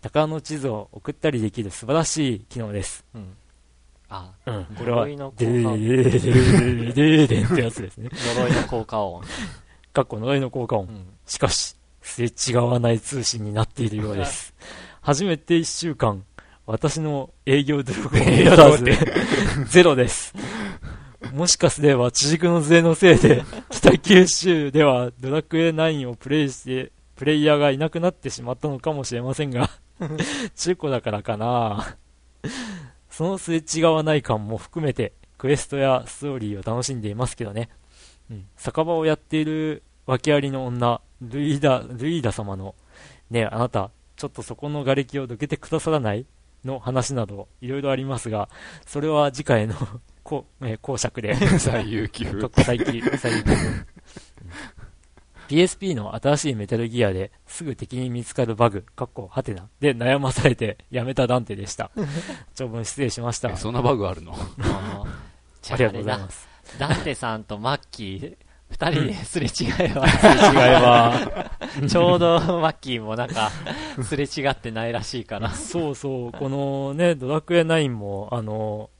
宝の地図を送ったりできる素晴らしい機能です。うん。あ、うん。これは、呪いの効果でーでーでーでーってやつですね。呪いの効果音。かっこ呪いの効果音う。ん。しかし、すれ違わない通信になっているようです。初めて1週間、私の営業努力を見らず、ゼロです。もしかすれば、地軸の税のせいで、北九州ではドラクエ9をプレイして、プレイヤーがいなくなってしまったのかもしれませんが、中古だからかなそのすれ違わない感も含めて、クエストやストーリーを楽しんでいますけどね。うん、酒場をやっている訳ありの女、ルイーダ、ルイーダ様の、ねえあなた、ちょっとそこの瓦礫をどけてくださらない？の話など、いろいろありますが、それは次回のこ、えー公爵で、最有給。かっこ最近、最近。PSP の新しいメタルギアですぐ敵に見つかるバグ、かっこハテナで悩まされてやめたダンテでした。長文失礼しました。えそんなバグあるの？ありがとうございます。ダンテさんとマッキー、二人ですれ違えば、すれ違いは、ちょうどマッキーもなんか、すれ違ってないらしいから。そうそう、このね、ドラクエ9も、あの、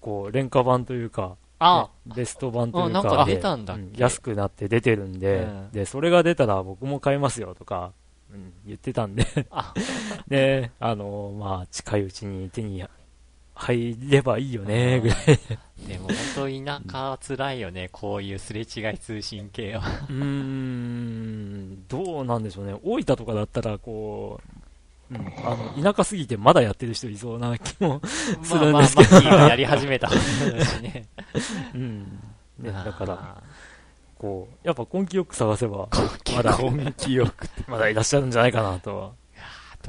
こう、廉価版というか、あ。ねベスト版というあなんかで、か出たんだっけ？うん安くなって出てるんで、うん。で、それが出たら僕も買いますよとか、うん言ってたんで、あ、で、あの、まあ、近いうちに手に入ればいいよね、ぐらい。でも本当田舎辛いよね、こういうすれ違い通信系は。うーん、どうなんでしょうね。大分とかだったら、こう、うん、あの、田舎すぎてまだやってる人いそうな気も、するんですけどッキーがやり始めたね。うん。ね、だから、あこう、やっぱ根気よく探せば、まだ、根気よく、まだいらっしゃるんじゃないかなとは。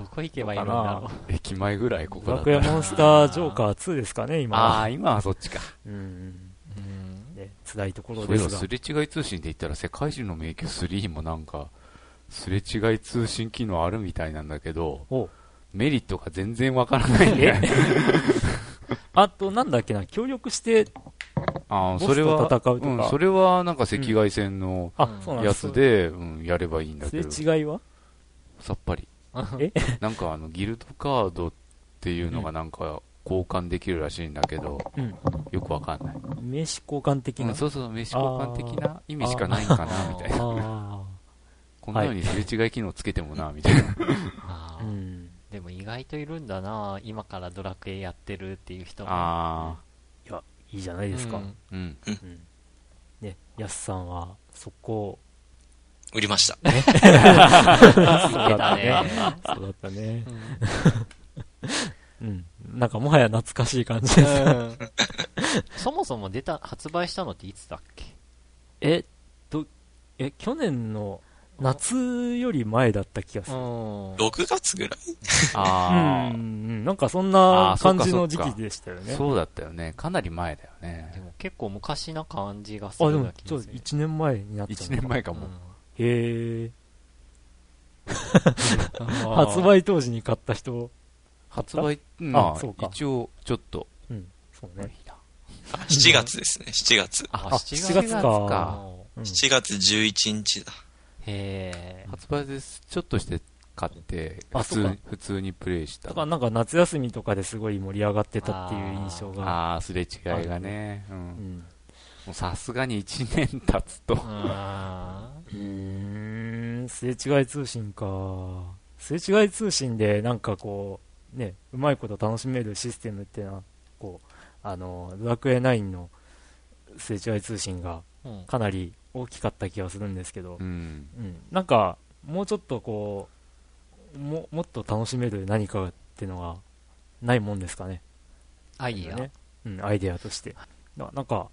ー、どこ行けばいいんだろ駅前ぐらいここだったらクエモンスタージョーカー2ですかね、今は。ああ、今はそっちか。うん。辛いところそういえばですが。すれ違い通信で言ったら世界中の迷宮3もなんか、すれ違い通信機能あるみたいなんだけど、おメリットが全然わからないね。あと、なんだっけな、協力して、あそれは、戦うとかうん、それはなんか赤外線のやつで、うん、やればいいんだすけど、れ違いは？さっぱり。え？なんかあの、ギルドカードっていうのがなんか交換できるらしいんだけど、うん。よくわかんない。名刺交換的な？うん、そうそう、名刺交換的な？意味しかないんかな、みたいな。あ こんなようにすれ違い機能つけてもな、みたいな。ああ。うん。でも意外といるんだな今からドラクエやってるっていう人も。あいや、いいじゃないですか。うんあ、うん。うん。ね、ヤスさんは、速攻、売りました。そう出だったたねね。そうだったね。うんうん。なんかもはや懐かしい感じです。そもそも出た、発売したのっていつだっけ？え、と、え、去年の夏より前だった気がする。ん。6月ぐらい？うん、あうんなんかそんあな感じの時期でしたよあ、ね。そうだったよね。かなり前だよでね。も結構昔な感じがすあ、るでも、ちょっとような気がする。1年前になったのか1年前かも。へえ。うん 発売当時に買った人、発売、まあそうか、一応、ちょっと。うん、そうね。あ7月ですね、7月。あ、あ7 7月月か。かうん7月11日だ。へえ。発売です。ちょっとして買って、普通、普通にプレイしただ。からなんか夏休みとかですごい盛り上がってたっていう印象が。ああ、すれ違いがね。う。うんん。もうさすがに1年経つとう。ん。うーん、すれ違い通信か。すれ違い通信でなんかこう、ね、うまいこと楽しめるシステムっていうのは、こう、あの、ドラクエ9のすれ違い通信がうんかなり大きかった気がするんですけどう、ん。うん、なんか、もうちょっとこう、も、もっと楽しめる何かっていうのがないもんですかね。アイディア。ね。うん、アイデアとして。ななんか、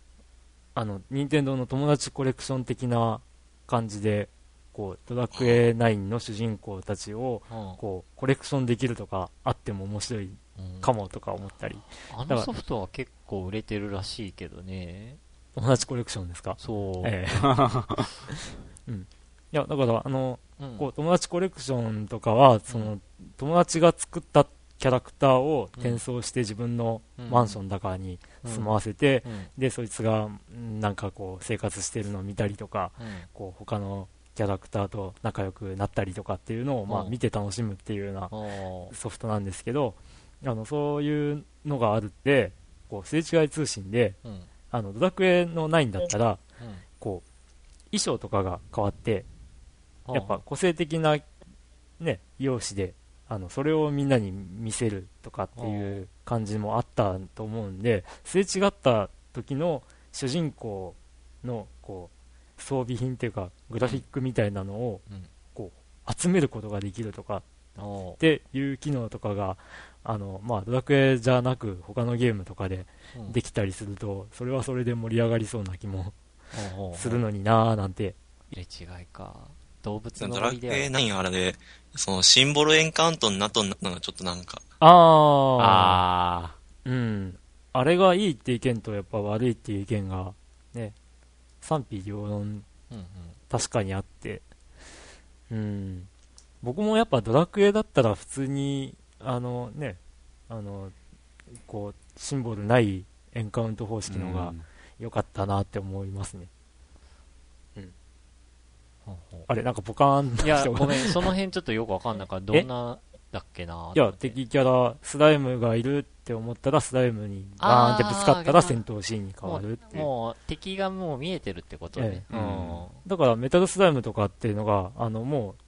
あの、任天堂の友達コレクション的な感じで、こう、ドラクエ9の主人公たちを、うんこう、コレクションできるとか、あっても面白いうんかもとか思ったり。あのソフトは結構売れてるらしいけどね。友達コレクションですか？そう。ええ うん。いや、だから、あの、うんこう、友達コレクションとかは、その、友達が作ったキャラクターを転送して自分のマンションだかに住まわせて、うん。で、そいつが、んなんかこう、生活してるのを見たりとか、うん。こう、他のキャラクターと仲良くなったりとかっていうのを、まあ、うん見て楽しむっていうようなソフトなんですけど、あの、そういうのがあるって、こう、すれ違い通信で、うん。あの、ドラクエの9だったら、うん。こう、衣装とかが変わって、やっぱ個性的な、ね、容姿で、あの、それをみんなに見せるとかっていう感じもあったと思うんで、すれ違った時の主人公の、こう、装備品っていうか、グラフィックみたいなのをうん、こう、集めることができるとかっていう機能とかが、あの、まあ、ドラクエじゃなく他のゲームとかでうん。できたりすると、それはそれで盛り上がりそうな気もするのになぁなんて。入れ違いか。動物のドラクエ森では。9あれで、そのシンボルエンカウントになっとんのがちょっとなんか、ああ。あうん。あれがいいって意見とやっぱ悪いっていう意見が、ね、賛否両論うんうん確かにあって、うん。僕もやっぱドラクエだったら普通に、あのね、あの、こう、シンボルないエンカウント方ー式のが良かったなって思いますね。あれ、なんかポカーンいや、ごめん、その辺ちょっとよくわかんないから、どんなだっけないや、敵キャラ、スライムがいるって思ったら、スライムにバーンってぶつかったら戦闘シーンに変わるっていう。もう敵がもう見えてるってことね。ええ。うん。だから、メタルスライムとかっていうのが、あの、もう、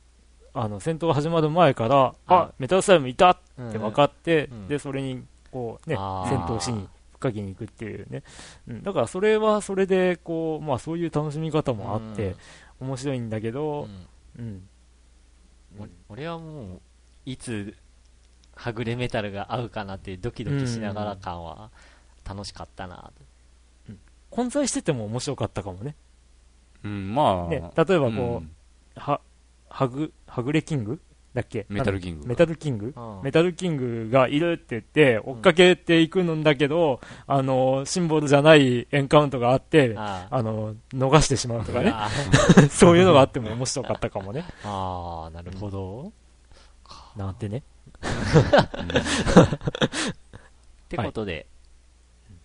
あの、戦闘が始まる前から、ああ、メタルスライムいたっうんて分かって、うん。で、それに、こう、ね、戦闘しにかけに行くっていうね。うん、だから、それはそれで、こう、まあ、そういう楽しみ方もあって、面白いんだけうど、んうん。お俺はもう、いつ、はぐれメタルが合うかなってドキドキしながら感は楽しかったなと。混在してても面白かったかもね。うん、まあ、ね、例えばこう、うんは、はぐ、はぐれキングだっけ？メタルキングメタルキング？うんメタルキングがいるって言って、追っかけていくんだけど、あの、シンボルじゃないエンカウントがあって、ああの、逃してしまうとかね。あ そういうのがあっても面白かったかもね。あー、なるほど。なんてね。ってことで、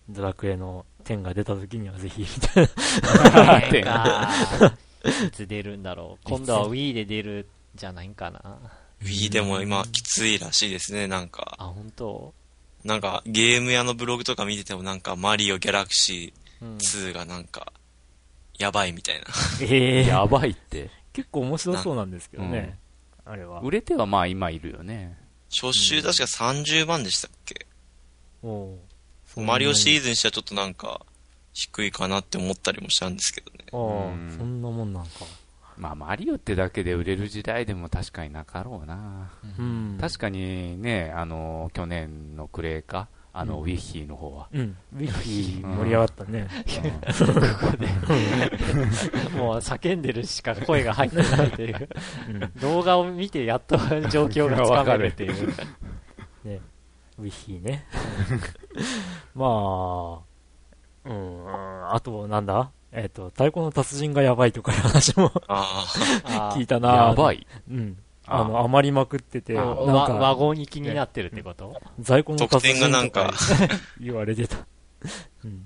ドラクエの10が出た時にはぜひ、みたいな。いつ出るんだろう。今度は Wii で出るんじゃないんかな。Wii でも今きついらしいですね、なんか。あ、本当？なんかゲーム屋のブログとか見ててもなんかマリオギャラクシうんー2がなんか、やばいみたいな。ええ やばいって。結構面白そうなんですけどね。あれは。売れてはまあ今いるよね。初週確か30万でしたっけ、おうマリオシリーズズにしてはちょっとなんか、低いかなって思ったりもしたんですけどね。ああ、うんそんなもんなんか。まあマリオってだけで売れる時代でも確かになかろうな。うん。確かにね、あの、去年のクレーか、あの、うんウィッヒーの方は。うん。ウィッキー盛り上がったね。もう叫んでるしか声が入ってないという。うん。動画を見てやっと状況がつかめるっていう。ね。ウィッヒーね。まあ、うん、あと、なんだ？えっ、と、太鼓の達人がやばいとかいう話もああー 聞いたなやばい。うん。ああの、余りまくってて、あなんか、ゴン行きになってるってこと？在庫の達得点がなんかか、言われてた。うん。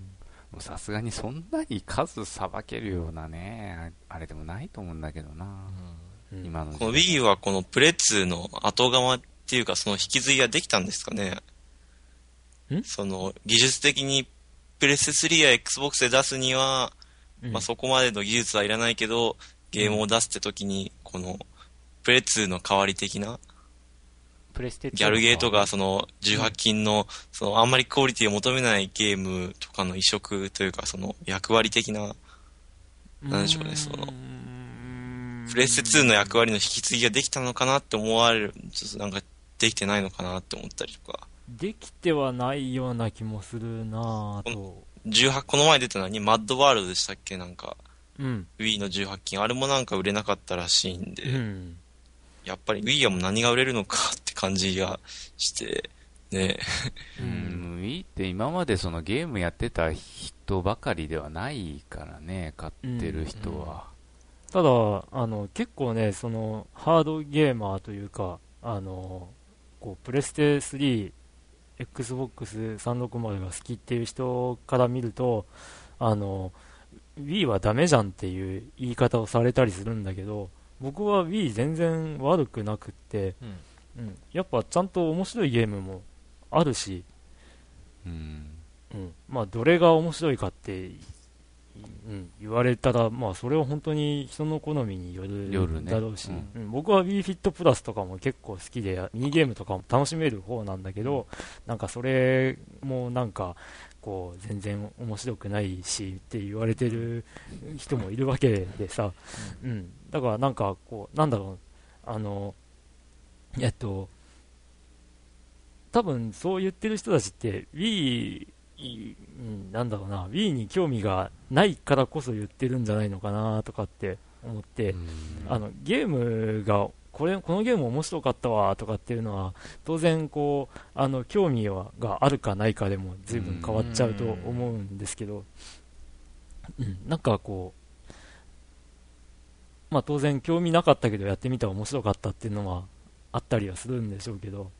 さすがにそんなに数さばけるようなね、ああれでもないと思うんだけどな。うん今の時この代。Wii はこのプレ2の後釜っていうかその引き継ぎができたんですかね？ん？その技術的にプレステ3や Xbox で出すには、うんまあ、そこまでの技術はいらないけど、ゲームを出すって時に、この、プレ2の代わり的な、プレステ2ギャルゲーとか、その、18金の、その、あんまりクオリティを求めないゲームとかの移植というか、その、役割的な、なんでしょうねそのプレステ2の役割の引き継ぎができたのかなって思われる、ちょっとなんか、できてないのかなって思ったりとか。できてはないような気もするなぁと。18、この前出たのに、マッドワールドでしたっけ？なんか、うん。Wii の18金。あれもなんか売れなかったらしいんで、うん。やっぱり Wii はもう何が売れるのかって感じがして、ねうん、いいって今までそのゲームやってた人ばかりではないからね、買ってる人は。ただ、あの、結構ね、その、ハードゲーマーというか、あの、こう、プレステ3、Xbox360 が好きっていう人から見ると、あの、Wii はダメじゃんっていう言い方をされたりするんだけど、僕は Wii 全然悪くなくって、うん。うん、やっぱちゃんと面白いゲームもあるし、うん。うん、まあどれが面白いかって、うん、言われたら、まあそれは本当に人の好みによるだろうし、うん。うん。僕は WeFit プラスとかも結構好きで、ミニゲームとかも楽しめる方なんだけど、なんかそれもなんか、こう全然面白くないしって言われてる人もいるわけでさ、うん、だからなんかこう、なんだろう、あの、えっと、多分そう言ってる人たちって、Wii、うんなんだろうな、Wii に興味がないからこそ言ってるんじゃないのかなとかって思って、あのゲームがこれこのゲーム面白かったわとかっていうのは当然こうあの興味はがあるかないかでも随分変わっちゃうと思うんですけど、うん、なんかこう、まあ、当然興味なかったけどやってみたら面白かったっていうのはあったりはするんでしょうけど、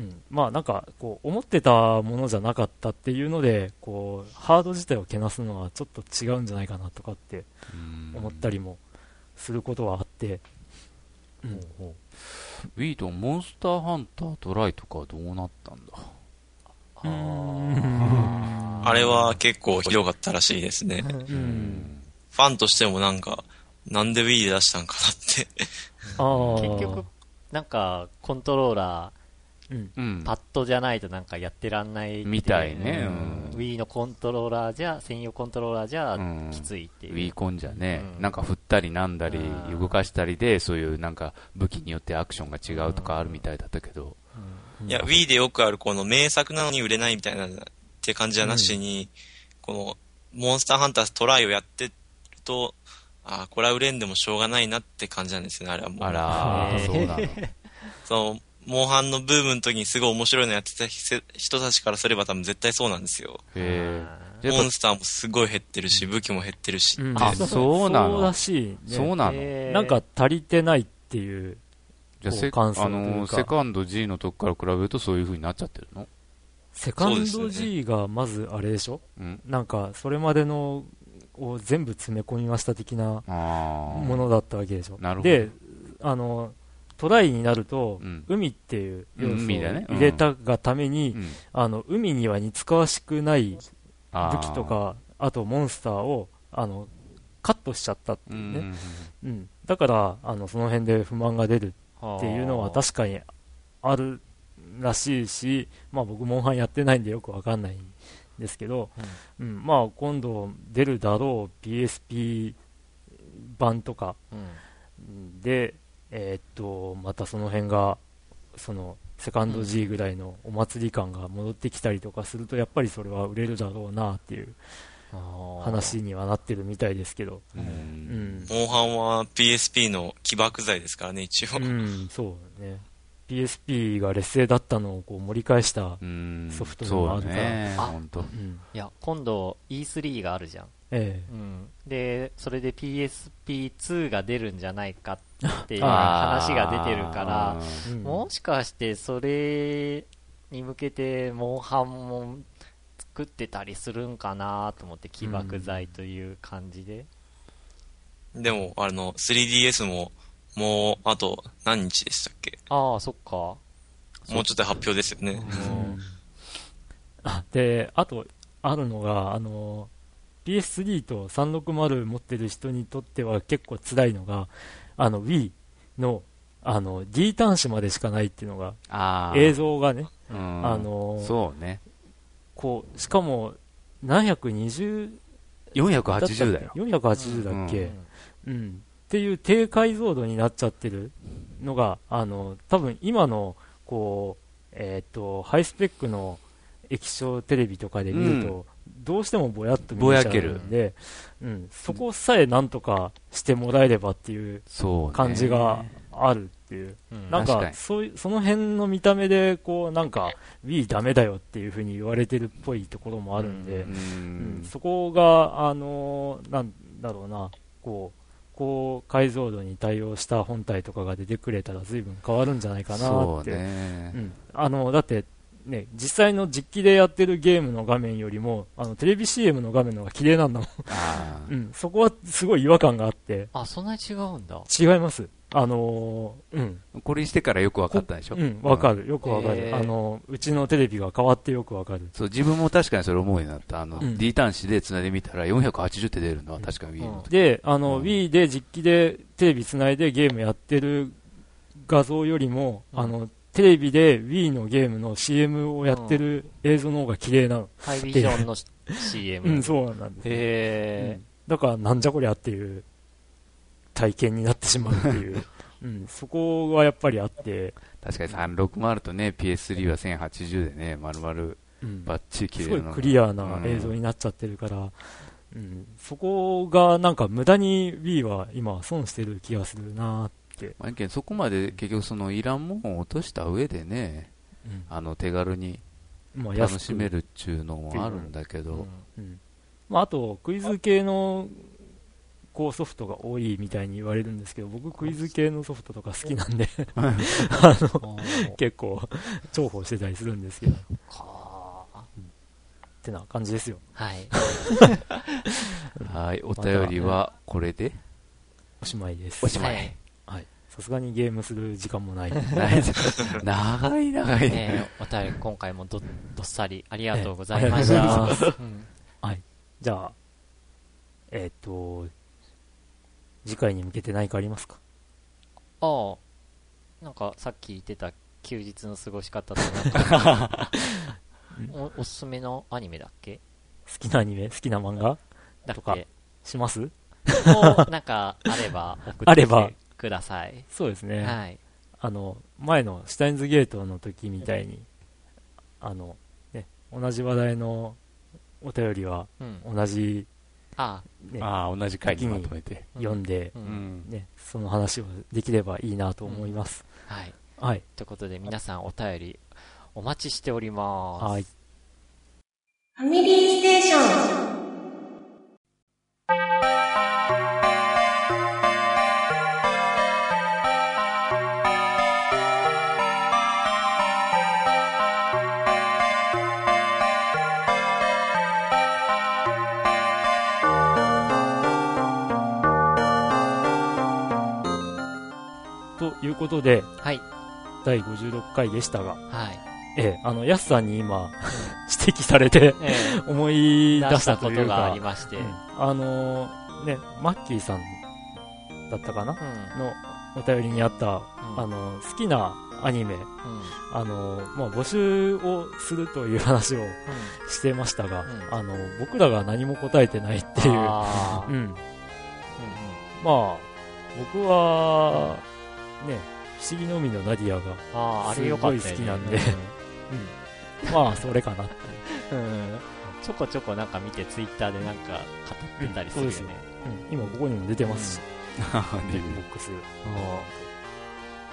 うん、まあなんかこう思ってたものじゃなかったっていうのでこうハード自体をけなすのはちょっと違うんじゃないかなとかってうん。思ったりもすることはあって、うん。ほ Wii とモンスターハンタートライとかはどうなったんだ？ううん。あれは結構ひどかったらしいですね。うん。ファンとしてもなんか、なんで Wii で出したんかなって。あー。結局、なんか、コントローラうんうん。ー、パッドじゃないとなんかやってらんないみたいね。うん。うん Wii のコントローラーじゃ、専用コントローラーじゃうん、きついっていう。Wii コンじゃね、うん。なんか振ったりなんだりうん。動かしたりでそういうなんか武器によってアクションが違うとかあるみたいだったけど、いや、Wii でよくあるこの名作なのに売れないみたいなって感じじゃなしに、この、モンスターハンタートライをやってると、ああ、これは売れんでもしょうがないなって感じなんですよね、あれはもう。あらそうなの。その、モンハンのブームの時にすごい面白いのやってた人たちからすれば多分絶対そうなんですよ。へモンスターもすごい減ってるし、武器も減ってるし。うん。あそうなの？そうらしい、ね、ぱそうなの、なんか足りてないっていうじゃあセあのセカンド G のとこから比べるとそういう風になっちゃってるの？セカンド G がまずあれでしょ？うん。なんかそれまでのを全部詰め込みました的なものだったわけでしょ？なるほど。であのトライになると、うん。海っていう要素を入れたがために、うん。あの海には似つかわしくない武器とかあとモンスターをあのカットしちゃったってういうね、んうんだからあのその辺で不満が出るっていうのは確かにあるらしいし、まあ、僕、モンハンやってないんでよくわかんないんですけど、うん。まあ、今度出るだろう PSP 版とかうん。で、えーっとまたその辺がそのセカンド G ぐらいのお祭り感が戻ってきたりとかするとやっぱりそれは売れるだろうなっていう話にはなってるみたいですけど、うん。うん、モンハンは PSP の起爆剤ですからね、一応。うん、そうね PSP が劣勢だったのをこう盛り返した、うん。ソフトでもあるからそうね。あ本当。うん。いや、今度 E3 があるじゃん。えうん。で、それで PSP2 が出るんじゃないかっていう 話が出てるから、えうんもしかしてそれに向けてモンハンも作ってたりするんかなと思って起爆剤という感じで、でも、あの、3DS も、もう、あと、何日でしたっけ？ああそっか。もうちょっとで発表ですよね。あであとあるのがあの PS3 と360持ってる人にとっては結構辛いのがあの Wii のあの D 端子までしかないっていうのが映像がねうん。あのそうね。こうしかも720 480だよ。480だっけ、ううんっていう低解像度になっちゃってるのがあの多分今のこう、えー、とハイスペックの液晶テレビとかで見ると、どうしてもぼやっと見えちゃうんで、うん、そこさえなんとかしてもらえればっていう感じがあるっていう、うん。なんか確かに。そういうその辺の見た目でこうなんか Wii ダメだよっていう風に言われてるっぽいところもあるんで、ううんん。そこが、あのーなんだろうな、こう、高解像度に対応した本体とかが出てくれたら随分変わるんじゃないかなって。ねうん、あの、だって、ね、実際の実機でやってるゲームの画面よりも、あの、テレビ CM の画面の方が綺麗なんだもん。うん、そこはすごい違和感があって、あそんなに違うんだ違います。あのーうん。これしてからよく分かったでしょ？うん、わかる。よくわかる。あの、うちのテレビが変わってよくわかる。そう自分も確かにそれ思うようになった。あの、うん。D 端子でつないでみたら480って出るのは確かに Wii の時。で、あの、うん。Wii で実機でテレビつないでゲームやってる画像よりも、うん。あの、テレビで Wii のゲームの CM をやってる映像の方が綺麗なの。ハイビジョンの CM うん、そうなんです。へうん。だから、なんじゃこりゃっていう体験になってしまうっていう。うん、そこがやっぱりあって、確かに360とね PS3 は1080でね丸々うん。バッチリ綺すごい麗なのクリアな映像になっちゃってるから、うん、そこがなんか無駄に Wii は今損してる気がするなって。まあそこまで結局そのいらんもんを落とした上でねうん。あの手軽に楽しめるっちゅうのもあるんだけど、うん。まあ、あと、クイズ系の、考ソフトが多いみたいに言われるんですけど、僕クイズ系のソフトとか好きなんで、あの、結構重宝してたりするんですけど、っはあてな感じですよ。はい。はい、お便りはこれで？おしまいです。おしまいはいはい。さすがにゲームする時間もない。長い長い。ねえお便り今回もどどっさりありがとうございました。ええありがとうございうんじゃあ、えっ、と、次回に向けて何かありますか？ああ、なんかさっき言ってた休日の過ごし方となんか。お、おすすめのアニメだっけ？好きなアニメ？好きな漫画？とかだっけ？します？もうなんかあれば送ってください。そうですね。はい。あの、前のシュタインズゲートの時みたいに、あの、ね、同じ話題のお便りはうん。同じ、あね、ああ、同じ回にまとめて。あ、読んで。ね、その話をできればいいなと思います。はい。はい。ということで皆さんお便りお待ちしております。はい。ファミリーステーション。いうことで、はい。第56回でしたが、はい。ええ、あの、ヤスさんに今、指摘されて、え思いえ、出したことがあり、まして。うん。うんあのーね、マッキーさんだったかな？のお便りにあった、うんあの、好きなアニメ、うん。あの、まあ、募集をするという話をうん。してましたが、んあの、僕らが何も答えてないっていう。うんまあ、僕は、ね、不思議の海のナディアが、あれよかったよね。すごい好きなんでうん。まあ、それかな。うん。うんちょこちょこなんか見てツイッターでなんか語ってたりするよね。うん。今ここにも出てますし、ねボックス。うん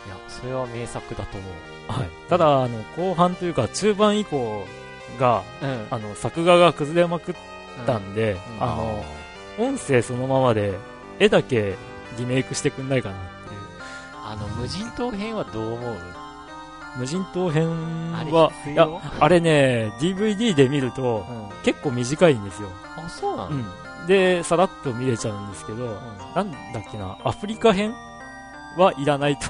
いや、それは名作だと思う。はい。ただ、あの、後半というか、中盤以降が、うん。あの、作画が崩れまくったんで、うんあの、音声そのままで、絵だけリメイクしてくんないかなっ。あの、無人島編はどう思う？無人島編あれは、いやあれね、DVD で見ると、うん。結構短いんですよ。あ、そうなの？うん。で、さらっと見れちゃうんですけど、なんだっけな、アフリカ編はいらないと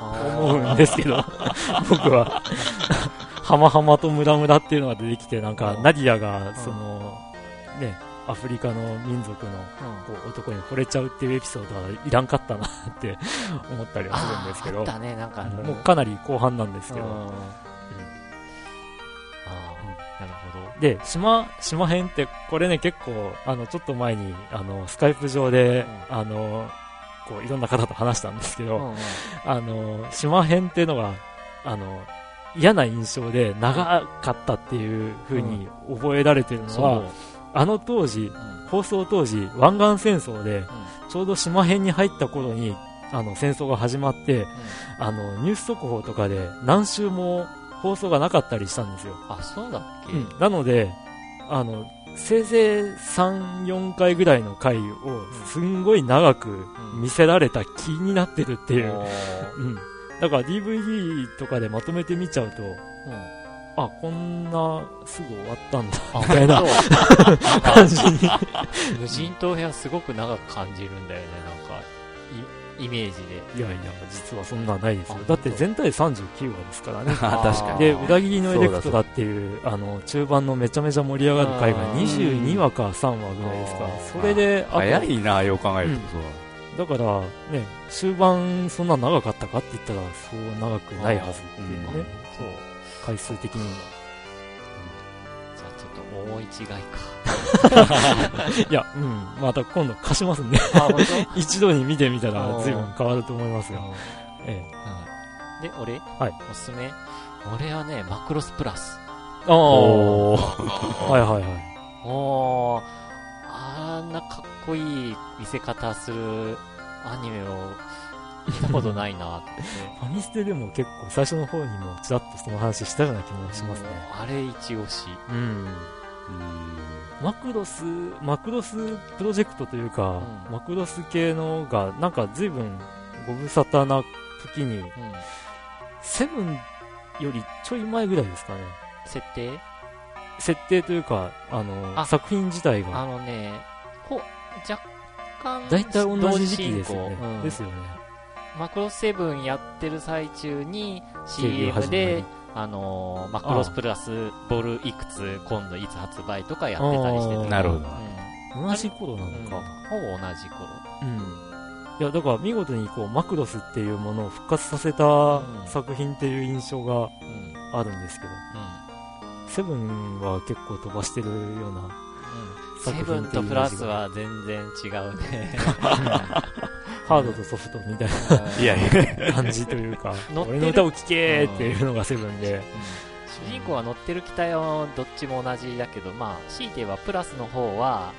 思うんですけど、僕は、ハマハマとムラムラっていうのが出てきて、なんか、ナディアが、その、ね、アフリカの民族のこう男に惚れちゃうっていうエピソードはいらんかったなって思ったりはするんですけど。ああっ、たね、なんか。もうかなり後半なんですけど、うん。ああ、なるほど。で、島、島編って、これね、結構、あの、ちょっと前に、あの、スカイプ上で、うあの、こう、いろんな方と話したんですけど、うんうん。あの、島編っていうのが、あの、嫌な印象で長かったっていう風に覚えられてるのそう。は、あの当時、うん。放送当時、湾岸戦争で、ちょうど島編に入った頃に、あの、戦争が始まって、あの、ニュース速報とかで何週も放送がなかったりしたんですよ。あ、そうだっけ？うん、なので、あの、せいぜい3、4回ぐらいの回を、すんごい長く見せられた気になってるっていう。うん。だから DVD とかでまとめて見ちゃうと、うんあ、こんな、すぐ終わったんだ、あみたいな感じに。無人島編はすごく長く感じるんだよね、なんか、イイメージで。いやいや、実はそんなんないですよあ。だって全体39話ですからね。あ確かに。で、裏切りのエレクトラっていう、あの、中盤のめちゃめちゃ盛り上がる回があー22話か3話ぐらいですか。それで、早いな、よう考えるとそう。だから、ね、終盤そんな長かったかって言ったら、そう長くないはずっていうね。そう。回数的にも。じゃあちょっと思い違いか。いや、うん。また今度貸しますんで。一度に見てみたら随分変わると思いますよ。ええ。で、俺？はい。おすすめ？俺はね、マクロスプラス。ああ。おー。はいはいはい。おー、あんなかっこいい見せ方するアニメを見たことないなって。ファミステでも結構最初の方にもちらっとその話したような気もしますね。あれ一押し。うん。うんマクロス、マクロスプロジェクトというか、うんマクロス系のが、なんか随分ご無沙汰な時に、うんセブンよりちょい前ぐらいですかね。設定？設定というか、あの、あ作品自体あが、のね、ほ若干、大体同じ時期ですよね。うんですよね。マクロスセブンやってる最中に CM でり、あのーマクロスプラスボールいくつ今度いつ発売とかやってたりしてて。なるほどうん同じ頃なのうんか。ほぼ同じ頃。うん。いや、だから見事にこう、マクロスっていうものを復活させたん作品っていう印象がうん。あるんですけど、セブンは結構飛ばしてるような、セブンとプラスは全然違うね。ハードとソフトみたいいやいや、な感じというか、乗ってる俺の歌を聴けーっていうのがセブンで、主人公が乗ってる機体はどっちも同じだけど、まあ、強いて言えばプラスの方は、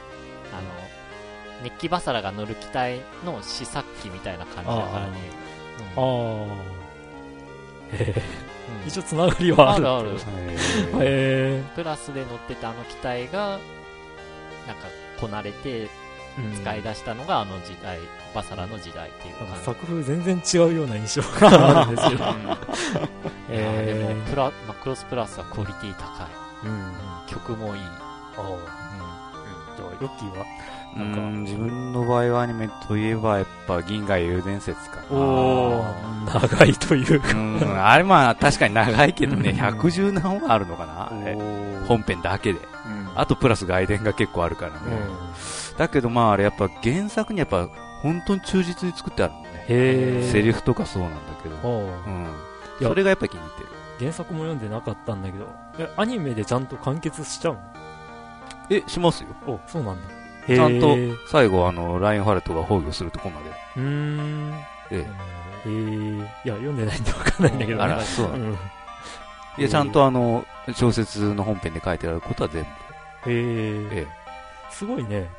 あの、メッキバサラが乗る機体の試作機みたいな感じだからね。あうん。あ、へえうん。一応つながりはある。あるある。へえプラスで乗ってたあの機体が、なんか、こなれてうん。使い出したのがあの時代、バサラの時代っていうなんか感じ。作風全然違うような印象があるんですけど。いやえでーもプラ、マクロスプラスはクオリティ高い。うん。うん曲もいい。ああ。じゃあ、ヨッキーは？うなんか。ん自分の場合はアニメといえばやっぱ銀河英雄伝説かな。おー、長いというか。うん。あれまあ確かに長いけどね110何話あるのかなあれ。ー。本編だけで。うんあとプラス外伝が結構あるからね、うん。だけどまああれやっぱ原作にやっぱ本当に忠実に作ってあるのね。セリフとかそうなんだけど、う。ん、それがやっぱ気に入ってる。原作も読んでなかったんだけど、え、アニメでちゃんと完結しちゃうの？えしますよ。お、そうなんだ。ちゃんと最後あのラインハルトが崩御するとこまで。うーん。えへえ。いや、読んでないんでわかんないんだけどね。あらそうなのうん。へいやちゃんとあの小説の本編で書いてあることは全部え。えすごいね。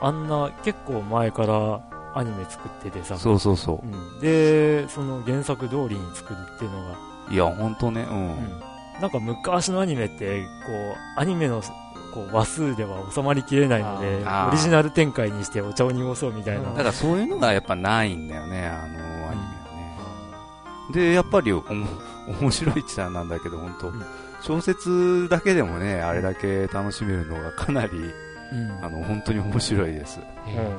あんな、結構前からアニメ作っててさ。そうそうそうん。で、その原作通りに作るっていうのが、ういや本当ねうん、うん。なんか昔のアニメって、こう、アニメの、こう、話数では収まりきれないので、オリジナル展開にしてお茶を濁そうみたいな。うんだからそういうのがやっぱないんだよね、あのアニメはね。で、やっぱり面白いって言ったらなんだけど、本当、ん小説だけでもね、あれだけ楽しめるのがかなり、うん。あの、本当に面白いです。へ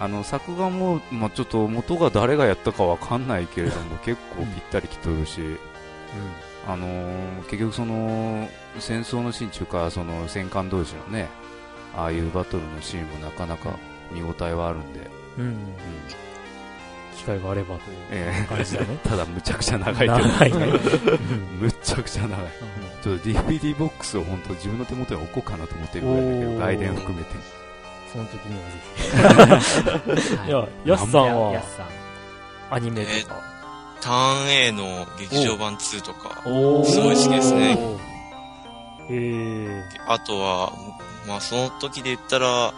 あの、作画も、まあ、ちょっと元が誰がやったかわかんないけれども、結構ぴったりきとるし、あのー結局その、戦争のシーン中か、その戦艦同士のね、ああいうバトルのシーンもなかなか見応えはあるんで、うん。うん機会があればというえ感じだねえ。ただむちゃくちゃ長いけど、長いね。むっちゃくちゃ長い。ちょっと DVD ボックスを本当自分の手元に置こうかなと思ってるぐらいだけど、外伝含めて。その時にはぜひ。いや、ヤスさんやはすさん。アニメとか。ターン A の劇場版2とか、すごい好きですね。へえ。あとは、まあその時で言ったら、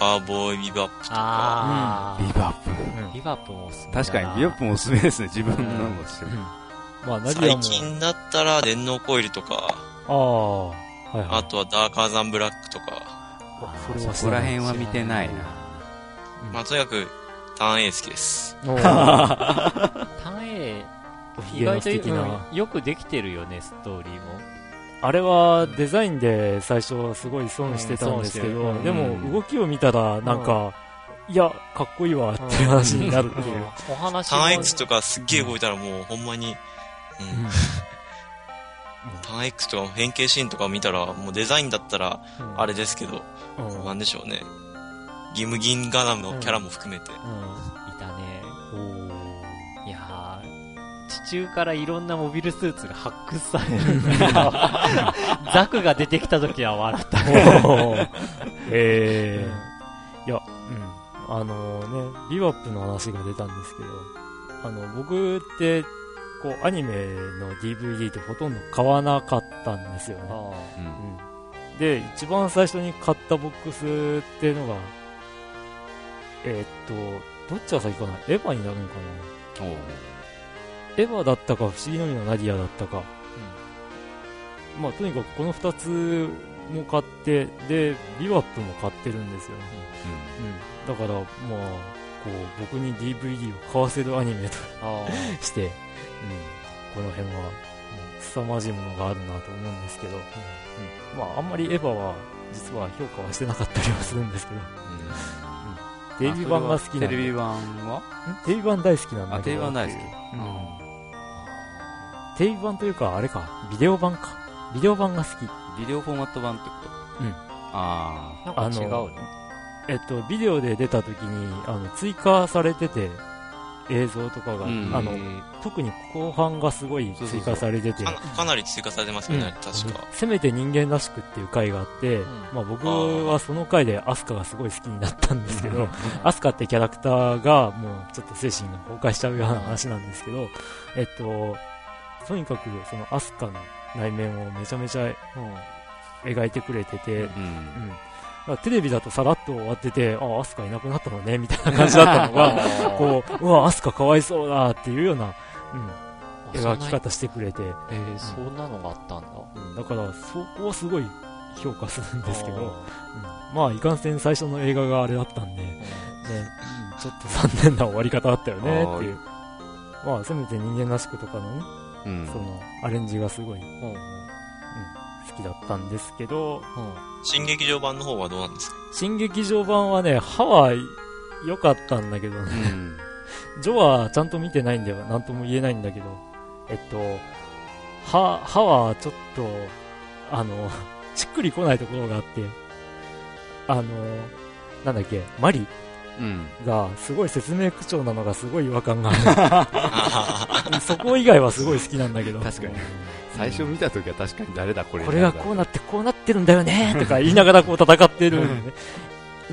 カーボーイビバップとか、あビバップ。うんビバップもおすすめだな確かにビバップもおすすめですね、自分のもしてる。まあ、最も。近だったら電脳コイルとか、ああ。はいはい。あとはダーカーザンブラックとか、それはそこら辺は見てないな。うんまあとにかくターン A 好きです。おー 単 A、意外とよくできてるよね、ストーリーも。あれはデザインで最初すごい損してたんですけど、でも動きを見たらなんか、いや、かっこいいわっていう話になるっていう。お話ターンも X とかすっげえ動いたらもうほんまに、うん。ターン X とか変形シーンとか見たら、もうデザインだったらあれですけど、うん。なんでしょうね。ギムギンガナムのキャラも含めて。地中からいろんなモビルスーツが発掘される。んだけど、ザクが出てきた時は笑った。おー。えー、いや、うん。あのね、ビバップの話が出たんですけど、あの、僕って、こう、アニメの DVD ってほとんど買わなかったんですよね。うんうん。で、一番最初に買ったボックスっていうのが、えーっと、どっちが先かな？エヴァになるのかな？エヴァだったか、不思議の実のナディアだったか。まあ、とにかくこの二つも買って、で、ビワップも買ってるんですよ。うん。だから、まあ、こう、僕に DVD を買わせるアニメと して、うん、この辺は、うん凄まじいものがあるなと思うんですけど、うん。まあ、あんまりエヴァは、実は評価はしてなかったりはするんですけど、テレビ版が好きなテレビ版は？んテレビ版大好きなんだあ、けど。テレビ版大好き。うんテレビ版というか、あれか、ビデオ版か。ビデオ版が好き。ビデオフォーマット版ってこと？うん。あなんか違うのえっと、ビデオで出た時に、あの、追加されてて、映像とかが、うん。あの、特に後半がすごい追加されてて、かなかなり追加されてますよね、確か。せめて人間らしくっていう回があって、ん。まあ僕はその回でアスカがすごい好きになったんですけど、アスカってキャラクターがもうちょっと精神が崩壊しちゃうような話なんですけど、えっと、とにかくそのアスカの内面をめちゃめちゃ描いてくれてて、あ。うん。うん。テレビだとさらっと終わってて、ああ、アスカいなくなったのね、みたいな感じだったのが、こう、うわ、アスカかわいそうだっていうような、うん、描き方してくれて、えー、そんなのがあったんだ。うん。だからそこをすごい評価するんですけど、うん。まあいかんせん最初の映画があれだったんで、ねうん。ちょっと残念な終わり方だったよねっていう。まあせめて人間らしくとかのね、うん。そのアレンジがすごい、うんうん。うん。好きだったんですけど新劇場版の方はどうなんですか？新劇場版はね歯は良かったんだけどうね、ん。ジョはちゃんと見てないんでは何とも言えないんだけどえっと歯歯はちょっとあの しっくりこないところがあってあのなんだっけ？マリ？うん。がすごい説明口調なのがすごい違和感がある。そこ以外はすごい好きなんだけど。確かに。最初見たときは確かに誰だこれ。これがこうなってこうなってるんだよね。とか言いながらこう戦ってる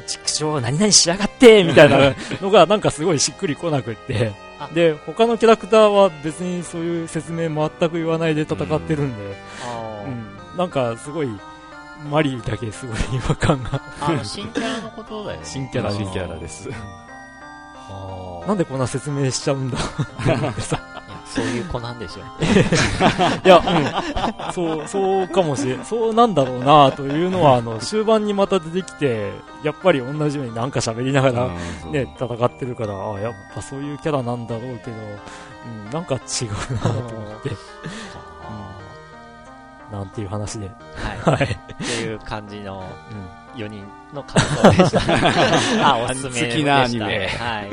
畜生何々しやがってみたいなのがなんかすごいしっくりこなくって。あ。で他のキャラクターは別にそういう説明全く言わないで戦ってるんで、うん、なんかすごいマリーだけすごい違和感が。あの、新キャラのことだよね。新キャラ。新キャラです。なんでこんな説明しちゃうんだ？そういう子なんでしょ。いや、うん、そう、そうかもしれん、そうなんだろうなというのは、あの、終盤にまた出てきて、やっぱり同じようになんか喋りながら、うんね、戦ってるから、あやっぱそういうキャラなんだろうけど、うん、なんか違うなと思って、あなんていう話で。ーはい。はい。っていう感じのうん。4人の感想でした。あ、おすすめでした。好きなアニメはい。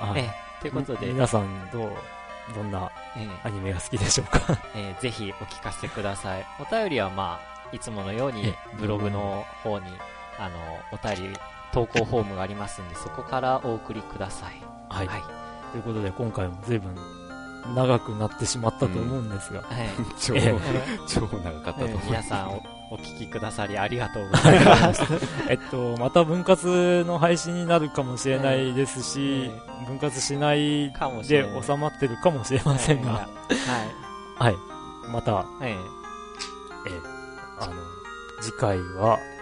あえ、ということで、皆さん、どう、どんなえアニメが好きでしょうか？えーぜひお聞かせください。お便りはまあ、いつものようにえブログの方に、あの、お便り、投稿フォームがありますんで、そこからお送りください。はい。はい。ということで、今回も随分長くなってしまったと思うんですが、はい。超、え 超長かったと思う。皆さんおお聞きくださりありがとうございます。えっと、また分割の配信になるかもしれないですし、え分割しないかもしれで。収まってるかもしれませんが、ははい。また、い。ええあの、次回は、え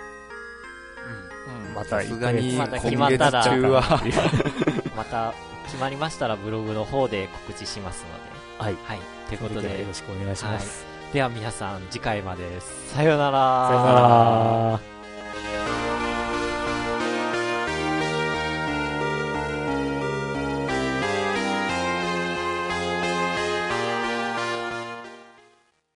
うんまたさすがにまた決今月まったら中は、また決まりましたらブログの方で告知しますので。はい。はい。ということよでろ、しくお願いします。では皆さん次回まで。さようなら。さよなら。